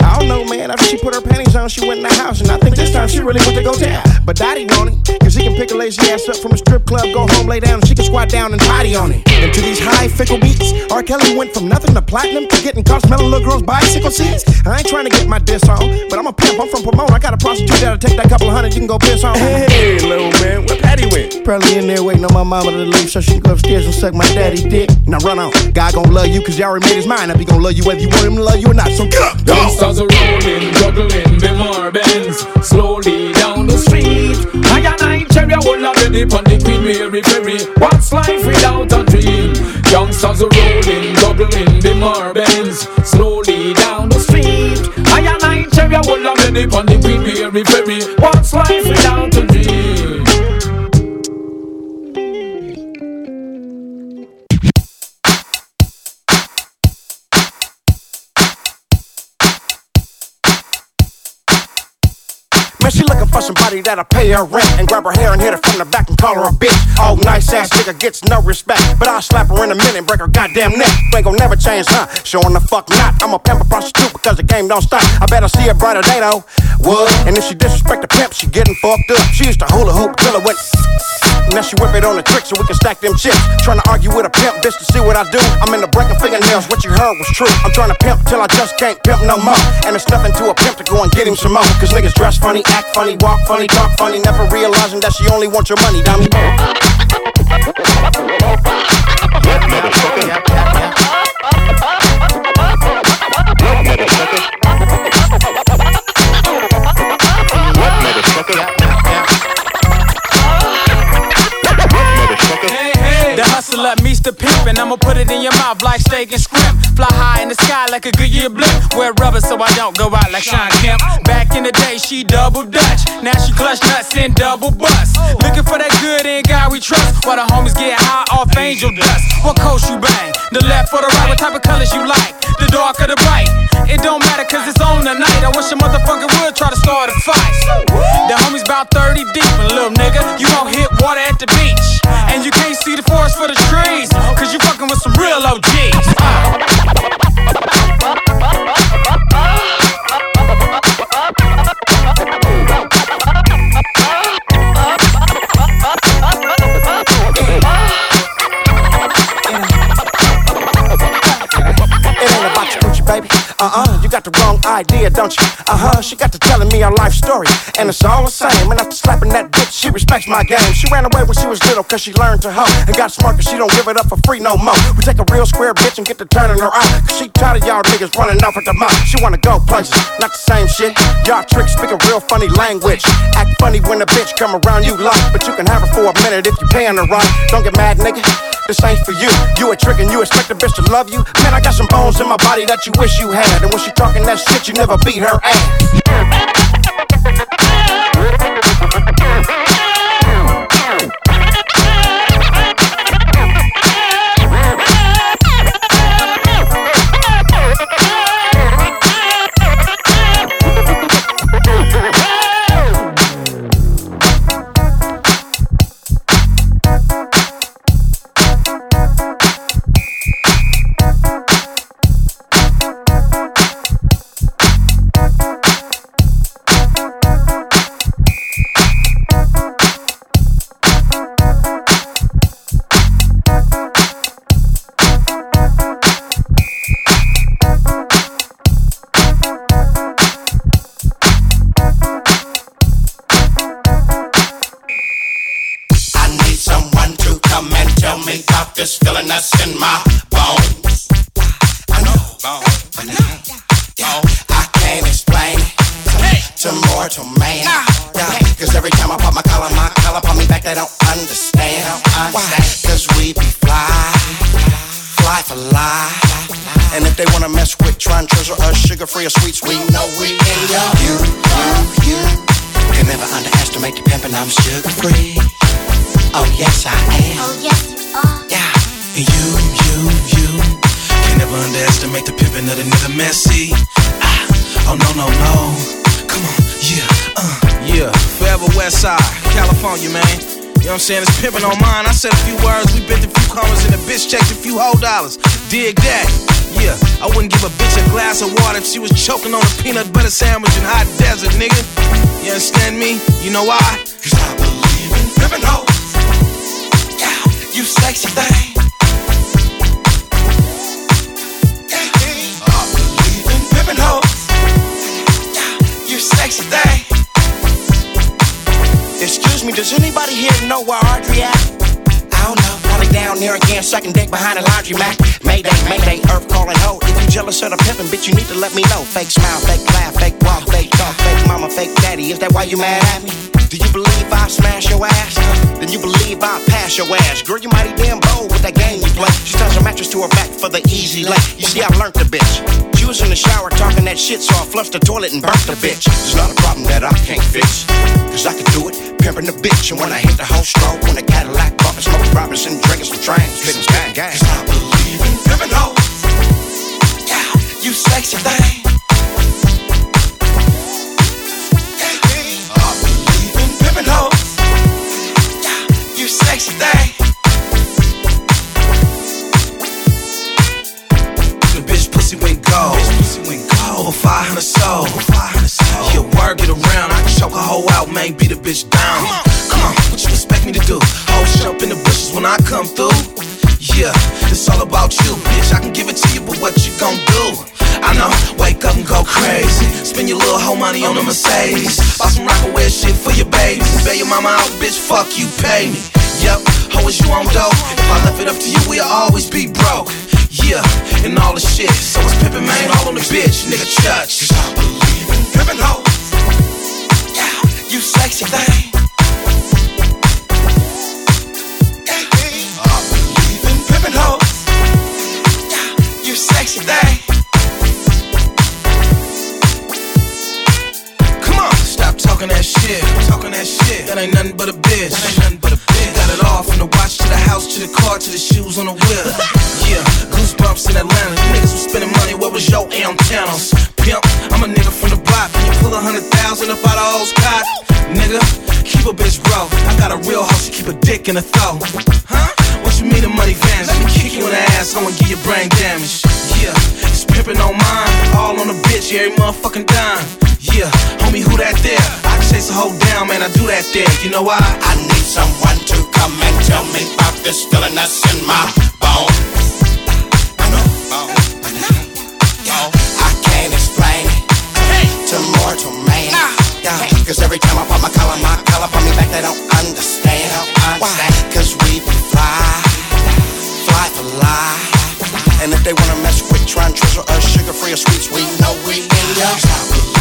I don't know, man. After she put her panties on, she went in the house. And I think this time she really went to go tell. But Daddy on it. Cause he can pick a lazy ass up from a strip club, go home, lay down, and she can squat down and potty on it. And to these high, fickle beats, R. Kelly went from nothing to platinum to getting caught smelling little girls' bicycle seats. I ain't trying to get my diss on, but I'm a pimp. I'm from Pomona. I got a prostitute that'll take that couple hundred you can go piss on. Hey, little man, where Patty went? Probably in there waiting on my mama to leave so she can go upstairs and suck my daddy dick. Now run on. God gon' love you cause you already made his mind up. He gon' love you whether you want him to love you or not. So get up, go! Youngsters are rolling, juggling, them more Benz Slowly down the street I and I cherry, I will have ready on the Queen Mary Ferry What's life without a dream? Youngsters are rolling, juggling, them Benz Slowly down the street I and I cherry, I will have ready on the Queen Mary Ferry What's life without a dream? Somebody that'll pay her rent and grab her hair and hit her from the back and call her a bitch. Oh, nice ass nigga gets no respect, but I'll slap her in a minute and break her goddamn neck. You ain't gon' never change, huh? Showing the fuck not. I'm a pimp a prostitute because the game don't stop. I better see a brighter day though. Would. And if she disrespect the pimp, she getting fucked up. She used to hula hoop till it went. Now she whip it on the trick so we can stack them chips. Trying to argue with a pimp, bitch, to see what I do. I'm in the breaking fingernails, what you heard was true. I'm trying to pimp till I just can't pimp no more. And it's nothing to a pimp to go and get him some more. Cause niggas dress funny, act funny, walk funny, talk funny, never realizing that she only wants your money, dummy. The hustle to pimpin'. I'ma put it in your mouth like steak and scrimp. Fly high in the sky like a Goodyear blimp. Wear rubber so I don't go out like Shawn Kemp. Back in the day, she double dutch. Now she clutch nuts and double bust. Looking for that good in God we trust. While the homies get high off angel dust. What coast you bang? The left or the right? What type of colors you like? The dark or the bright? It don't matter cause it's on tonight. I wish a motherfucker would try to start a fight. The homies about 30 deep, and little nigga, you won't hit water at the beach. And you can't see the forest for the trees, cause you idea, don't you? Uh-huh, she got to telling me her life story. And it's all the same. And after slapping that bitch, she respects my game. She ran away when she was little, cause she learned to hoe. And got smart, cause she don't give it up for free no more. We take a real square bitch and get to turning her out. Cause she tired of y'all niggas running off at the mouth. She wanna go places, not the same shit. Y'all tricks speak a real funny language. Act funny when a bitch come around you like. But you can have her for a minute if you paying her right. Don't get mad, nigga. This ain't for you. You a trick and you expect a bitch to love you. Man, I got some bones in my body that you wish you had. And when she talking that shit, you never beat her ass. Treasure us Suga Free or sweets, we know we in yo. You, you, you can never underestimate the pimpin', I'm Suga Free. Oh yes I am. Oh, yes, you are. Yeah. And you, you, you can never underestimate the pimpin' of the nigga messy. Ah, oh no, no, no. Come on, yeah, uh. Yeah, forever West Side, California, man. You know what I'm saying? It's pimping on mine. I said a few words, we bent a few commas, and the bitch checked a few whole dollars. Dig that. Yeah, I wouldn't give a bitch a glass of water if she was choking on a peanut butter sandwich in hot desert, nigga. You understand me? You know why? Cause I believe in pimpin' hoes. Yeah, you sexy thing. I believe in. Yeah, you sexy thing. Excuse me, does anybody here know where Audrey at? I don't know. Down there again, sucking dick behind a laundry mat. Mayday, mayday, earth calling ho. If you jealous of the pimpin', bitch, you need to let me know. Fake smile, fake laugh, fake walk, fake talk, fake mama, fake daddy. Is that why you mad at me? Do you believe I smash your ass? Then you believe I pass your ass. Girl, you mighty damn bold with that game mattress to her back for the easy life. You see, I learned the bitch. She was in the shower talking that shit, so I flushed the toilet and burnt the bitch. It's not a problem that I can't fix. Cause I can do it, pimping the bitch. And when I hit the whole stroke, when the Cadillac bumping, smoking Robinson, drinking some trains, spitting gang gang. Cause I believe in pimpin' hoes. Yeah, you sexy thing. 500 soul. Yeah, word get around. I can choke a hoe out, man. Beat a bitch down. Come on, what you expect me to do? Shit up in the bushes when I come through. Yeah, it's all about you, bitch. I can give it to you, but what you gon' do? I know, wake up and go crazy. Spend your little hoe money on the Mercedes. Buy some rock and wear shit for your babies. Bail your mama out, bitch. Fuck you, pay me. Yep, hoe is you on dope. If I left it up to you, we'll always be broke yeah, and all the shit. So it's pimpin', man, all on the bitch, nigga, touch. I believe in pimpin' hoes. Yeah, you sexy thing. Sexy thing. Come on, stop that shit. That ain't nothing but a bitch. Got it all from the watch to the house to the car to the shoes on the wheel. yeah goosebumps in Atlanta. Niggas was spending money, what was your antennas? Pimp, I'm a nigga from the block. Can you pull a hundred thousand up out of old Scott? Nigga, keep a bitch bro. I got a real hoe, she keep a dick in the throw. Huh? What you mean the money vans? Let me kick you in the ass, I'ma give you brain damage. Yeah, it's pimping on mine. All on the bitch, every motherfucking dime. Yeah, homie, who that there? I chase a hoe down, man, I do that there. You know why? I need someone to come and tell me about this feeling that's in my bones. I can't explain it to mortal man. Yeah, Cause every time I put my collar, my collar on me back, they don't understand. Why? Cause we be fly, fly for life. And if they wanna mess with Tron, treasure or Suga Free or sweets, we know we in ya.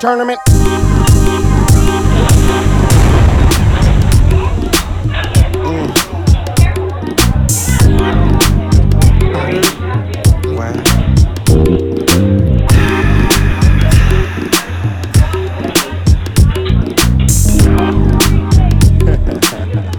Tournament. Mm.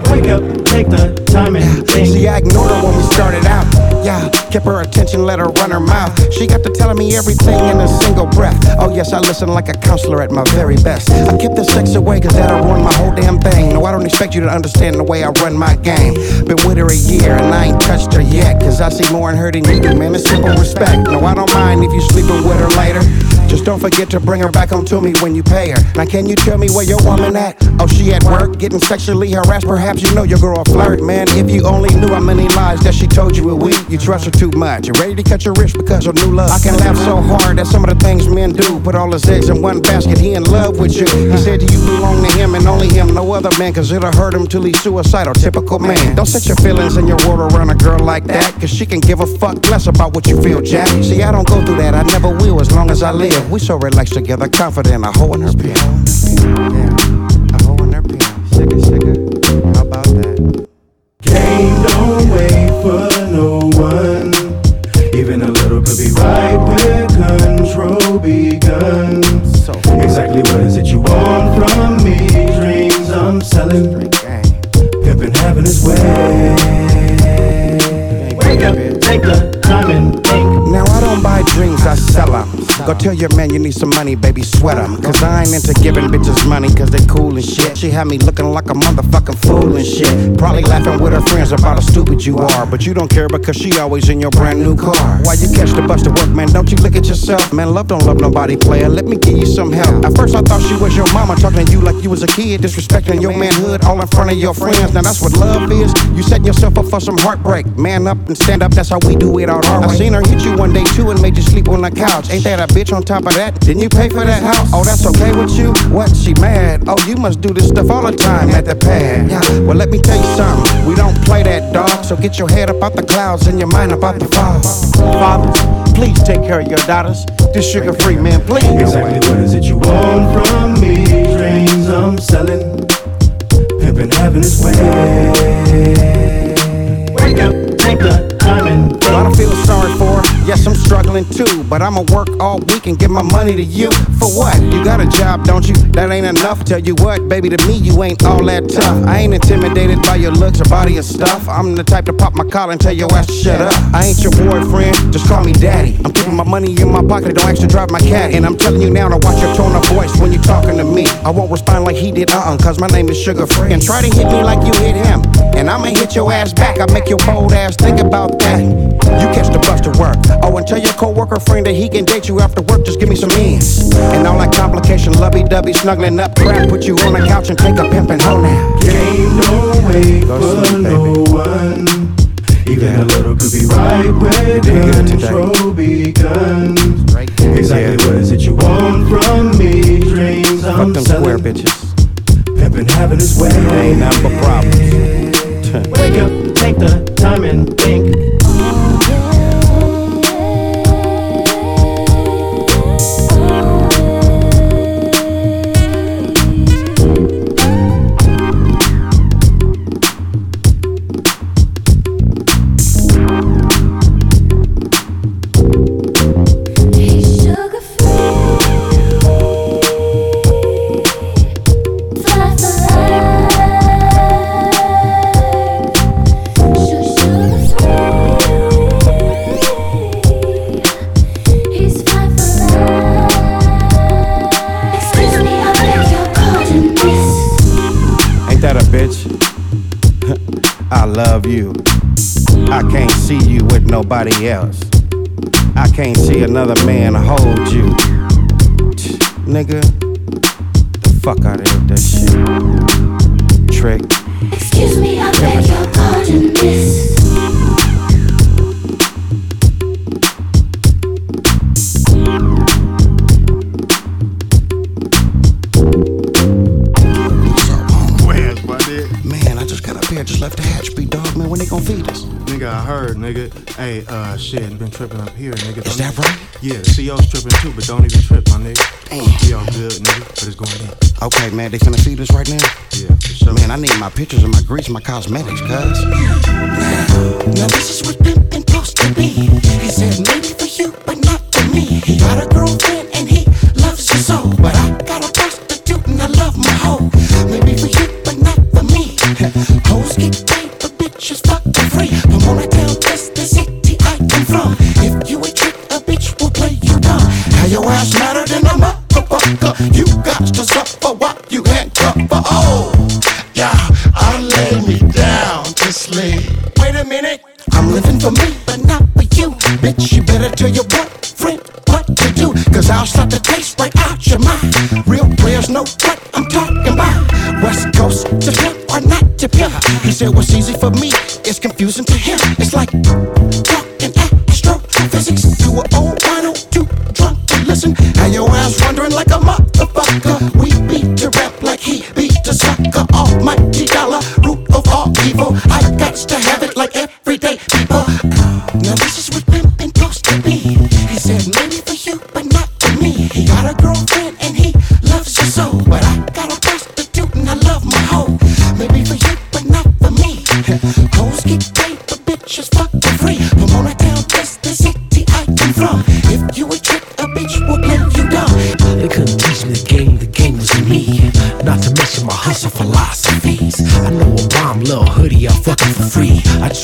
Wake up, take the time and think. See, ignored her when we started out. Yeah, kept her attention, let her run her mouth. She got to telling me everything in a single breath. Oh, yes, I listen like a counselor at my very best. I kept the sex away, cause that'll ruin my whole damn thing. No, I don't expect you to understand the way I run my game. Been with her a year and I ain't touched her yet. Cause I see more in her than you do, man. It's simple respect. No, I don't mind if you sleeping with her later. Just don't forget to bring her back home to me when you pay her. Now, can you tell me where your woman at? Oh, she at work, getting sexually harassed. Perhaps you know your girl a flirt, man. If you only knew how many lies that she told you a week, you trust her too much. You're ready to cut your wrist because of new love. I can laugh so hard at some of the things men do. Put all his eggs in one basket, he in love with you. He said you belong to him and only him, no other man, cause it'll hurt him till he's suicidal. Typical man. Don't set your feelings and your world around a girl like that, cause she can give a fuck less about what you feel, Jack. See, I don't go through that, I never will as long as I live. We so relaxed together, confident, a hole in her pill. Yeah, a hole in her pill. Sugar, sugar. How about that? Game don't wait for no one. Even a little could be right where control begins. Exactly what is it you want from me? Dreams I'm selling. Pimpin' having his way. Dreams, I sell 'em. Go tell your man you need some money, baby, sweat 'em. Cause I ain't into giving bitches money cause they cool and shit. She had me looking like a motherfucking fool and shit. Probably laughing with her friends about how stupid you are. But you don't care because she always in your brand new car. Why you catch the bus to work, man? Don't you look at yourself? Man, love don't love nobody, player. Let me give you some help. At first I thought she was your mama talking to you like you was a kid, disrespecting your manhood all in front of your friends. Now that's what love is. You setting yourself up for some heartbreak. Man up and stand up, that's how we do it all. I seen her hit you one day too and made you sleep on the couch. Ain't that a bitch on top of that? Didn't you pay for that house? Oh, that's okay with you? What? She mad? Oh, you must do this stuff all the time at the pad. Yeah. Well, let me tell you something. We don't play that dog. So get your head up out the clouds and your mind about the fall. Fathers, please take care of your daughters. This Suga Free man, please. Exactly what is it you want from me? Dreams I'm selling. Pimpin' having his way. Wake up, take the time lot of feel sorry for her. Yes, I'm struggling too, but I'ma work all week and give my money to you. For what? You got a job, don't you? That ain't enough. Tell you what, baby, to me, you ain't all that tough. I ain't intimidated by your looks or body or stuff. I'm the type to pop my collar and tell your ass to shut up. I ain't your boyfriend, just call me daddy. I'm keeping my money in my pocket, don't actually drive my cat. And I'm telling you now to watch your tone of voice when you're talking to me. I won't respond like he did, uh uh, cause my name is Suga Free. And try to hit me like you hit him. And I'ma hit your ass back. I make your bold ass think about that. You catch the bus to work. Oh, and tell your coworker friend that he can date you after work. Just give me some ends. And all that complication, lovey dovey, snuggling up crap. Put you on the couch and take a pimpin' home now. Game don't wait for no one. Even a little could be right where control begins. Exactly what is it you want from me? Dreams I'm Fuck them square bitches. Pimpin' having his way. Ain't nothing but problems. Wake up, take the time and think. Bitch? I love you. I can't see you with nobody else. I can't see another man hold you. Nigga, the fuck out of that shit. Trick. Excuse me, I beg your pardon, miss. Left the hatch. Be dog, man, when they gonna feed us? Nigga, I heard, nigga. Hey, uh, shit, been tripping up here, nigga. Is Don't that right? Yeah, the CO's tripping too, but don't even trip, my nigga. Damn. We all good, nigga, but it's going in. Okay, man, they finna feed us right now? Yeah, for sure. Man, I need my pictures and my grease, my cosmetics, cuz. Now this is what pimpin' supposed to be. He said maybe for you, but not for me. He got a girlfriend Real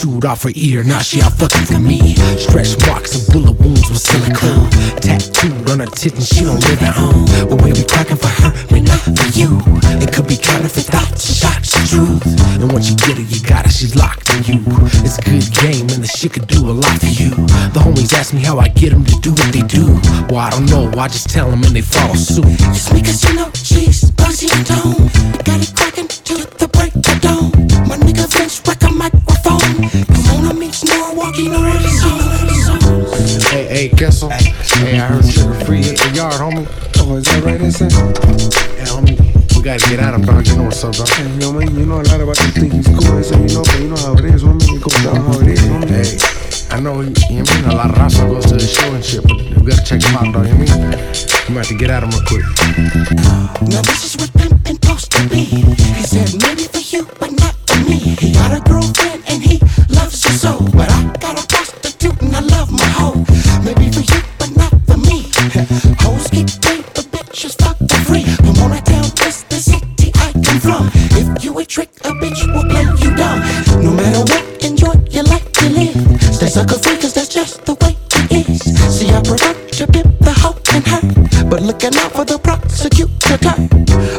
chewed off her ear, now she out fucking for me. Stretch marks and bullet wounds with silicone. Tattooed on her tit and she don't live at home. But we be cracking for her, but not for you. It could be counterfeit thoughts shots truth. And once you get her, you got her, she's locked in you. It's a good game and the shit could do a lot for you. The homies ask me how I get them to do what they do. Well, I don't know, I just tell them and they follow suit. It's because you know she's buzzy and tone. Got it cracking till the break of dawn. My nigga Vince wreck Norwalkie, know what it's on. Hey, hey, Kessel. Hey, I heard Suga Free hit the yard, homie. Oh, is that right, inside? Yeah, homie. We gotta get at him, dog. You know what's up, dog. Hey, yo, man, you know a lot about this thing. He's cool, so you know, but you know how it is, homie. It goes down how it is, homie. Hey, I know, you know what I mean? A lot of Rasta goes to the show and shit, but we gotta check him out, dog. You know what I mean? We might have to get at him real quick. Now this is what pimpin' supposed to be. He said maybe for you, but not for me. He got a girlfriend and he loves you so. But I from. If you a trick, a bitch will play you dumb. No matter what, enjoy your life to live. Stay sucker free, cause that's just the way it is. See, I prefer to pimp the hoe and her. But looking out for the prosecutor.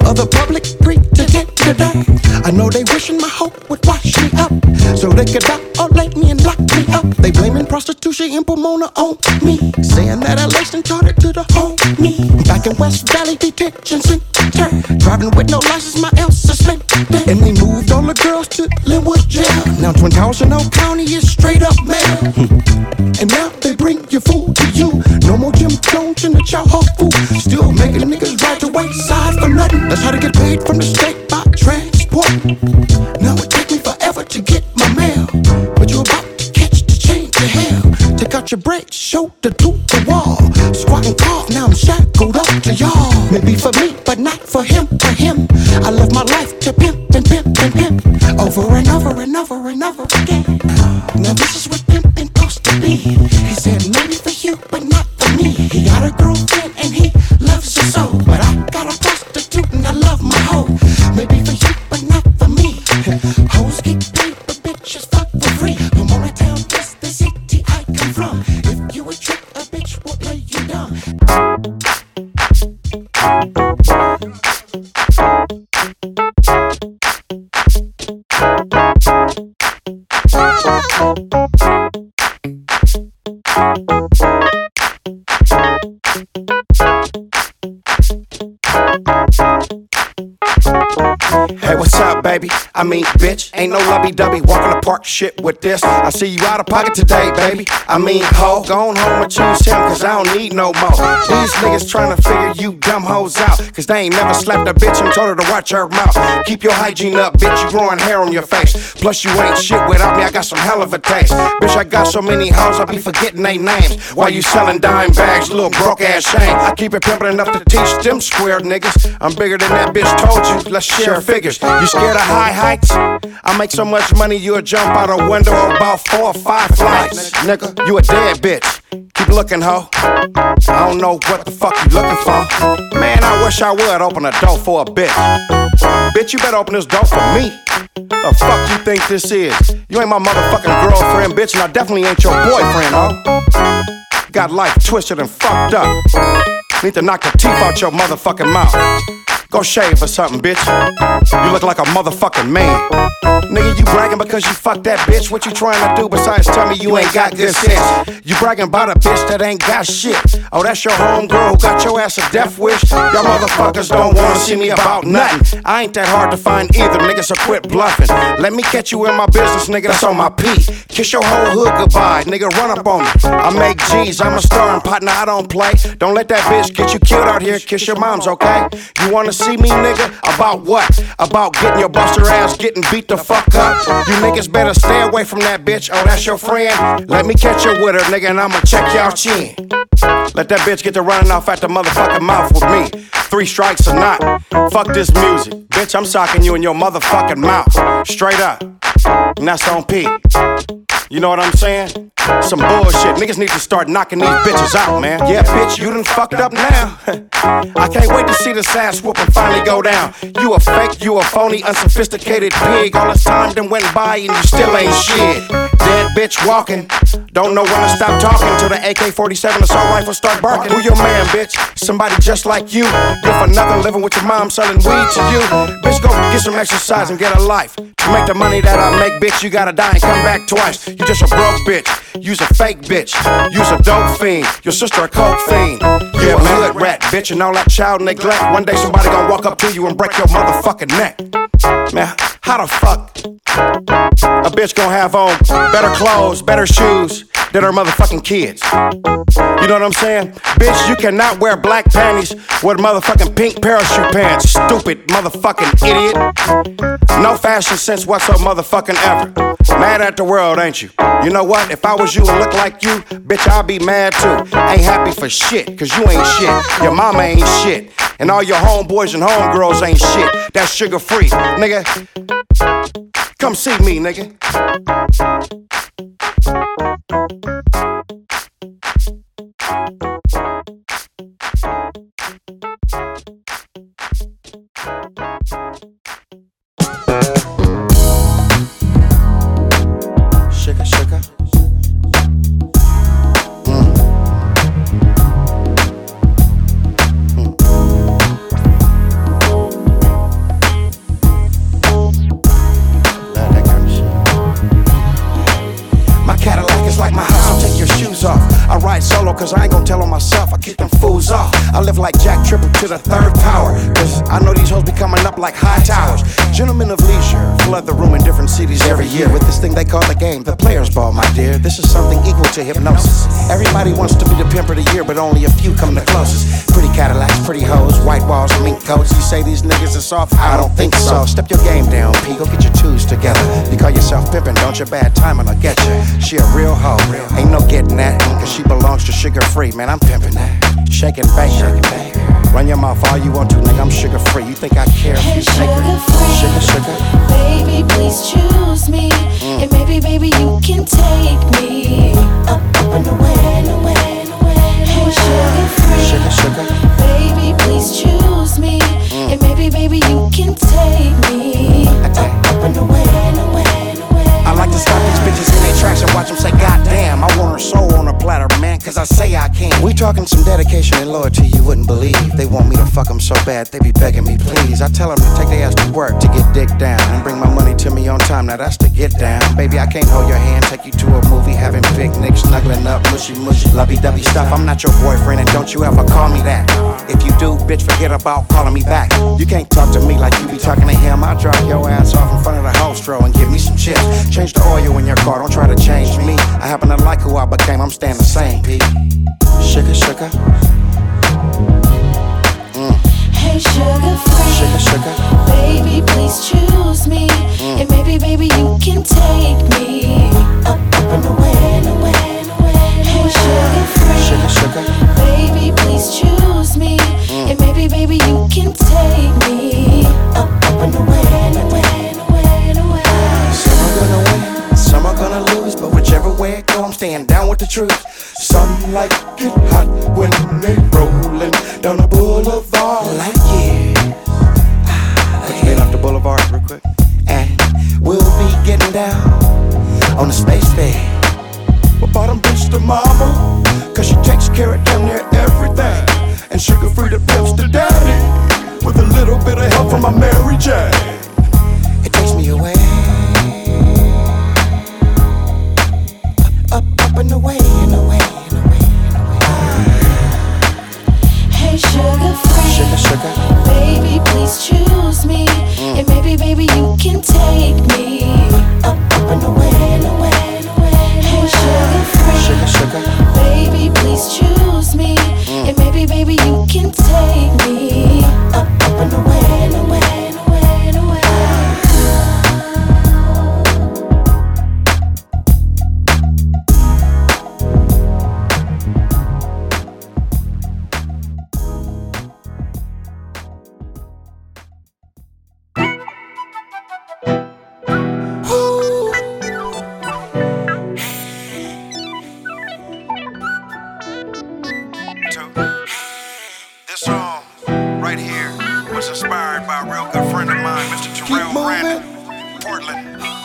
Of the public dirt. I know they wishing my hoe would wash me up. So they could me and lock me up. They blaming prostitution and Pomona on me. Saying that I laced and taught to the me. Back in West Valley Detention Center. Driving with no license, my L suspended. And they moved all the girls to Lynwood Jail. Now Twin Towers in Oak County is straight up mail. And now they bring your food to you. No more Jim Jones in the chow food. Still making niggas ride the wayside for nothing. That's how to get paid from the state by transport. Your bridge, shoulder to the wall. Squat and cough, now I'm shackled up to y'all. Maybe for me, but not for him, for him. I live my life to pimp and pimp and pimp. Over and over and over and over again. Now this is what pimpin' supposed to be. He said maybe for you, but not for me. He got a girlfriend and he loves her so. But I baby? I mean, bitch, ain't no lovey dovey walking the park shit with this. I see you out of pocket today, baby. I mean, ho, go on home and choose him, cause I don't need no more. These niggas trying to figure you dumb hoes out, cause they ain't never slapped a bitch and told her to watch her mouth. Keep your hygiene up, bitch, you growing hair on your face. Plus, you ain't shit without me, I got some hell of a taste. Bitch, I got so many hoes, I be forgetting they names. While you selling dime bags, little broke ass shame. I keep it pimpin' enough to teach them square niggas. I'm bigger than that bitch told you, let's share figures. You scared of high heights? I make so much money, you'll jump out a window about four or five flights. Nigga, you a dead bitch. Keep looking, ho. I don't know what the fuck you looking for. Man, I wish I would open a door for a bitch. Bitch, you better open this door for me. The fuck you think this is? You ain't my motherfucking girlfriend, bitch, and I definitely ain't your boyfriend, ho. Got life twisted and fucked up. Need to knock the teeth out your motherfucking mouth. Go shave or something, bitch. You look like a motherfucking man. Nigga, you bragging because you fucked that bitch. What you trying to do besides tell me you ain't got good sense? You bragging about a bitch that ain't got shit. Oh, that's your homegirl who got your ass a death wish? Y'all motherfuckers don't wanna see me about nothing. I ain't that hard to find either, nigga, so quit bluffing. Let me catch you in my business, nigga, that's on my P. Kiss your whole hood goodbye, nigga, run up on me. I make G's, I'm a star and partner, I don't play. Don't let that bitch get you killed out here, kiss your moms, okay? You wanna see me, nigga? About what? About getting your buster ass getting beat the fuck up? You niggas better stay away from that bitch. Oh, that's your friend? Let me catch you with her, nigga, and I'ma check y'all chin. Let that bitch get to running off at the motherfucking mouth with me. Three strikes or not. Fuck this music. Bitch, I'm socking you in your motherfucking mouth. Straight up. And that's on P. You know what I'm saying? Some bullshit. Niggas need to start knocking these bitches out, man. Yeah, bitch, you done fucked up now. I can't wait to see this ass whooping finally go down. You a fake, you a phony, unsophisticated pig. All this time done went by and you still ain't shit. Dead bitch walking. Don't know when to stop talking till the AK 47 assault rifle start barking. Who your man, bitch? Somebody just like you. Good for nothing, living with your mom, selling weed to you. Bitch, go get some exercise and get a life. To make the money that I make, bitch, you gotta die and come back twice. You just a broke bitch. You's a fake bitch. You's a dope fiend. Your sister a coke fiend. You a hood rat, bitch, and all that child neglect. One day somebody gonna walk up to you and break your motherfucking neck. Man, how the fuck a bitch gonna have on better clothes, better shoes than her motherfucking kids? You know what I'm saying? Bitch, you cannot wear black panties with motherfucking pink parachute pants. Stupid motherfucking idiot. No fashion sense whatsoever, motherfucking ever. Mad at the world, ain't you? You know what? If I was you and looked like you, bitch, I'd be mad too. Ain't happy for shit, cause you ain't shit. Your mama ain't shit. And all your homeboys and homegirls ain't shit. That's Suga Free. Nigga, come see me, nigga. Sugar, Is I ride solo cause I ain't gonna tell on myself, I kick them fools off. I live like Jack Triple to the third power. Cause I know these hoes be coming up like high towers. Gentlemen of leisure flood the room in different cities every year with this thing they call the game, the players ball, my dear. This is something equal to hypnosis. Everybody wants to be the pimp of the year, but only a few come the closest. Pretty Cadillacs, pretty hoes, white walls, mink coats. You say these niggas are soft? I don't think so. Step your game down, P. Go get your twos together. You call yourself pimpin', don't you? Bad timing, I'll get you. She a real hoe, ain't no getting that. Cause she belongs to Suga Free, man. I'm pimping that. Bake her. Run your mouth all you want to, nigga. I'm Suga Free. You think I care if you take her? Sugar, sugar. Baby, please choose me. Mm. And maybe, baby, you can take me up, up and away some dedication and loyalty you wouldn't believe. They want me to fuck them so bad, they be begging me, please. I tell them to take their ass to work to get dick down and bring my money to me on time. Now that's to get down. Baby, I can't hold your hand, take you to a movie, having picnics, snuggling up, mushy mushy, lovey dovey stuff. I'm not your boyfriend, and don't you ever call me that. If you do, bitch, forget about calling me back. You can't talk to me like you be talking to him. I'll drop your ass off in front of the throw and give me some chips. Change the oil in your car, don't try to change me. I happen to like who I became, I'm staying the same, P. Sugar, sugar. Mm. Hey, Suga Free. Sugar, sugar. Baby, please choose me. Mm. And maybe, baby, you can take me up, up and away and away and away. Hey, Suga Free. Sugar, sugar. Baby, please choose me. Mm. And maybe, baby, you can take me up, up and away and away and away and away. Some are gonna win, some are gonna lose, but whichever way it go, I'm staying down with the truth. Some like it hot when they rollin' down the boulevard. Like yeah. Let's get off the boulevard real quick. And we'll be getting down on the space bed. What bottom bitch to mama? Cause she takes care of damn near everything. And Suga Free the pimps to daddy. With a little bit of help from my Mary Jane. It takes me away. Up, up, up and away and away. Hey, Suga Free. Sugar, sugar. Baby, please choose me. Mm. And maybe, baby, you can take me up, up and away and away and away. Hey, Suga Free. Sugar, sugar. Baby, please choose me. Mm. And maybe, baby, you can take me up, up and away and away and away Portland.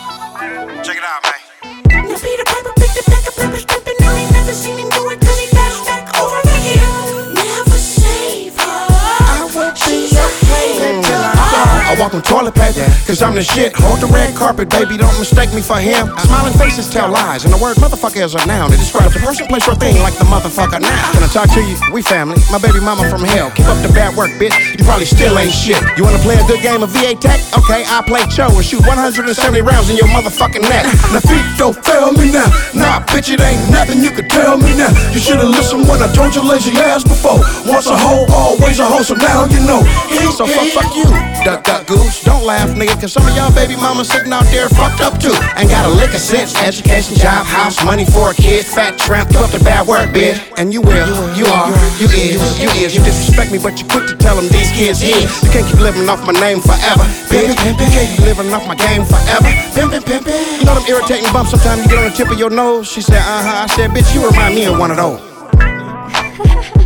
Walk on toilet paper, cause I'm the shit. Hold the red carpet, baby, don't mistake me for him. Smiling faces tell lies, and the word motherfucker is a noun. It describes a person, place, or thing like the motherfucker now. Can I talk to you? We family. My baby mama from hell. Keep up the bad work, bitch. You probably still ain't shit. You wanna play a good game of VA Tech? Okay, I play Cho and shoot 170 rounds in your motherfucking neck. Now feet don't fail me now. Nah, bitch, it ain't nothing you could tell me now. You should've listened when I told your lazy ass before. Once a hoe, always a hoe, so now you know. So fuck, fuck you, duck, duck, goose. Don't laugh, nigga, cause some of y'all baby mamas sitting out there fucked up too. Ain't got a lick of sense, education, job, house, money for a kid, fat tramp, keep up the bad work, bitch. And you will, you are, you is, you is. You disrespect me, but you quick to tell them these kids here. You can't keep living off my name forever, bitch. You can't keep living off my game forever. Pimpin', pimpin'. You know them irritating bumps sometimes you get on the tip of your nose? She said, uh huh. I said, bitch, you remind me of one of those.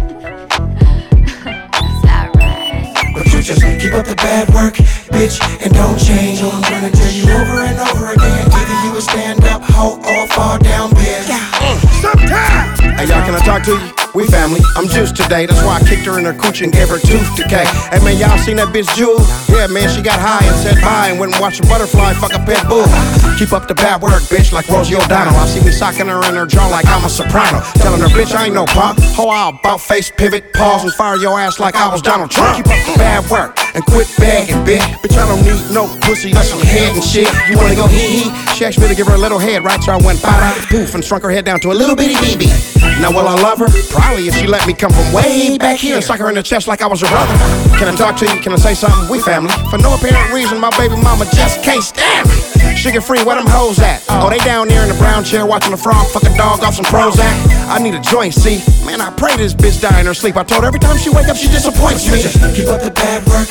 Just keep up the bad work, bitch, and don't change. I'm gonna tell you over and over again. Either you would stand up, hoe, or fall down, bitch. Hey, y'all, can I talk to you? We family, I'm juiced today. That's why I kicked her in her cooch and gave her tooth decay. Hey man, y'all seen that bitch Jewel? Yeah, man, she got high and said bye and went and watched a butterfly fuck a pit bull. Keep up the bad work, bitch, like Rosie O'Donnell. I see me socking her in her jaw like I'm a soprano. Telling her, bitch, I ain't no punk. Ho, I'll about face pivot, pause and fire your ass like I was Donald Trump. Keep up the bad work and quit begging, bitch. Bitch, I don't need no pussy, that's some head and shit. You wanna go hee hee? She asked me to give her a little head, right? So I went ba poof and shrunk her head down to a little bitty BB. Now will I love her? Probably if she let me come from way back here and suck her in the chest like I was her brother. Can I talk to you? Can I say something? We family. For no apparent reason, my baby mama just can't stand me. Suga Free, where them hoes at? Oh, they down there in the brown chair watching the frog fuck a dog off some Prozac. I need a joint, see? Man, I pray this bitch die in her sleep. I told her every time she wake up, she disappoints me. Just keep up the bad work,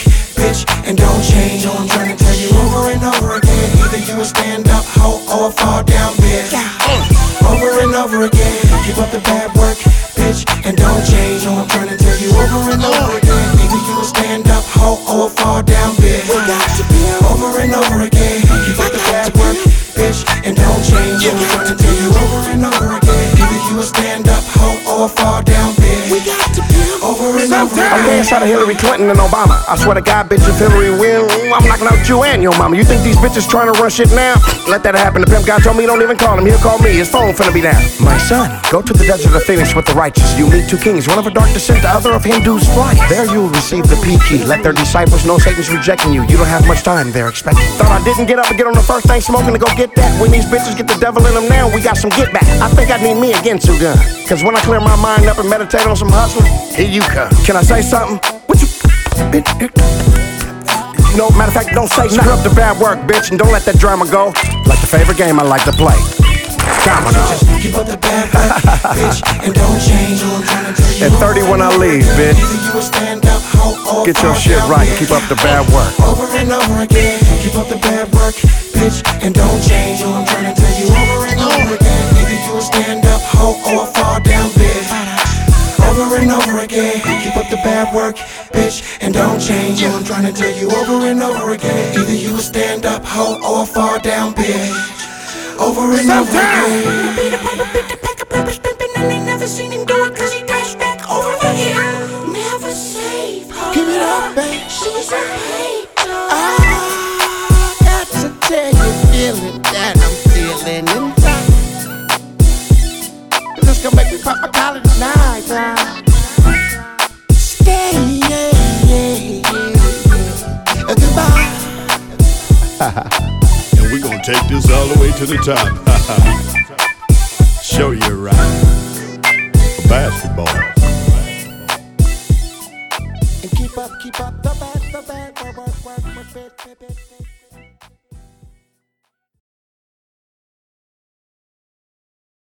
of Hillary Clinton and Obama. I swear to God, bitch, if Hillary win, I'm knocking out you and your mama. You think these bitches trying to run shit now? Let that happen. The pimp guy told me don't even call him. He'll call me. His phone finna be down. My son, go to the desert of Phoenix with the righteous. You meet two kings, one of a dark descent, the other of Hindu's flight. There you'll receive the P key. Let their disciples know Satan's rejecting you. You don't have much time they're expecting. Thought I didn't get up and get on the first thing smoking to go get that. When these bitches get the devil in them now, we got some get back. I think I need me again, Ginsu gun. Cause when I clear my mind up and meditate on some hustling, here you come. Can I say something? Bitch? You know, matter of fact, don't say nothing. Screw up the bad work, bitch, and don't let that drama go. Like the favorite game I like to play. Domino. Just keep up the bad work, bitch, and don't change. I'm trying to tell you At 30 when I leave, bitch. Either you stand up hoe Get your shit right. Keep up the bad work. Over and over again. Keep up the bad work, bitch, and don't change. I'm trying to tell you over and over again. Either you a stand up hoe or fall down bitch. Over and over again. Keep up the bad work, bitch, and don't change. I'm trying to tell you over and over again. Either you a stand up hoe or a fall down bitch. Over and over again. And they never seen him do it cause he dashed back over the hill. Never save her. Give it up, babe. She's a hater. I and we're gonna take this all the way to the top. Show you right. Basketball. And keep up, keep up the bad, the bad, work, work, work, work, work, work, work.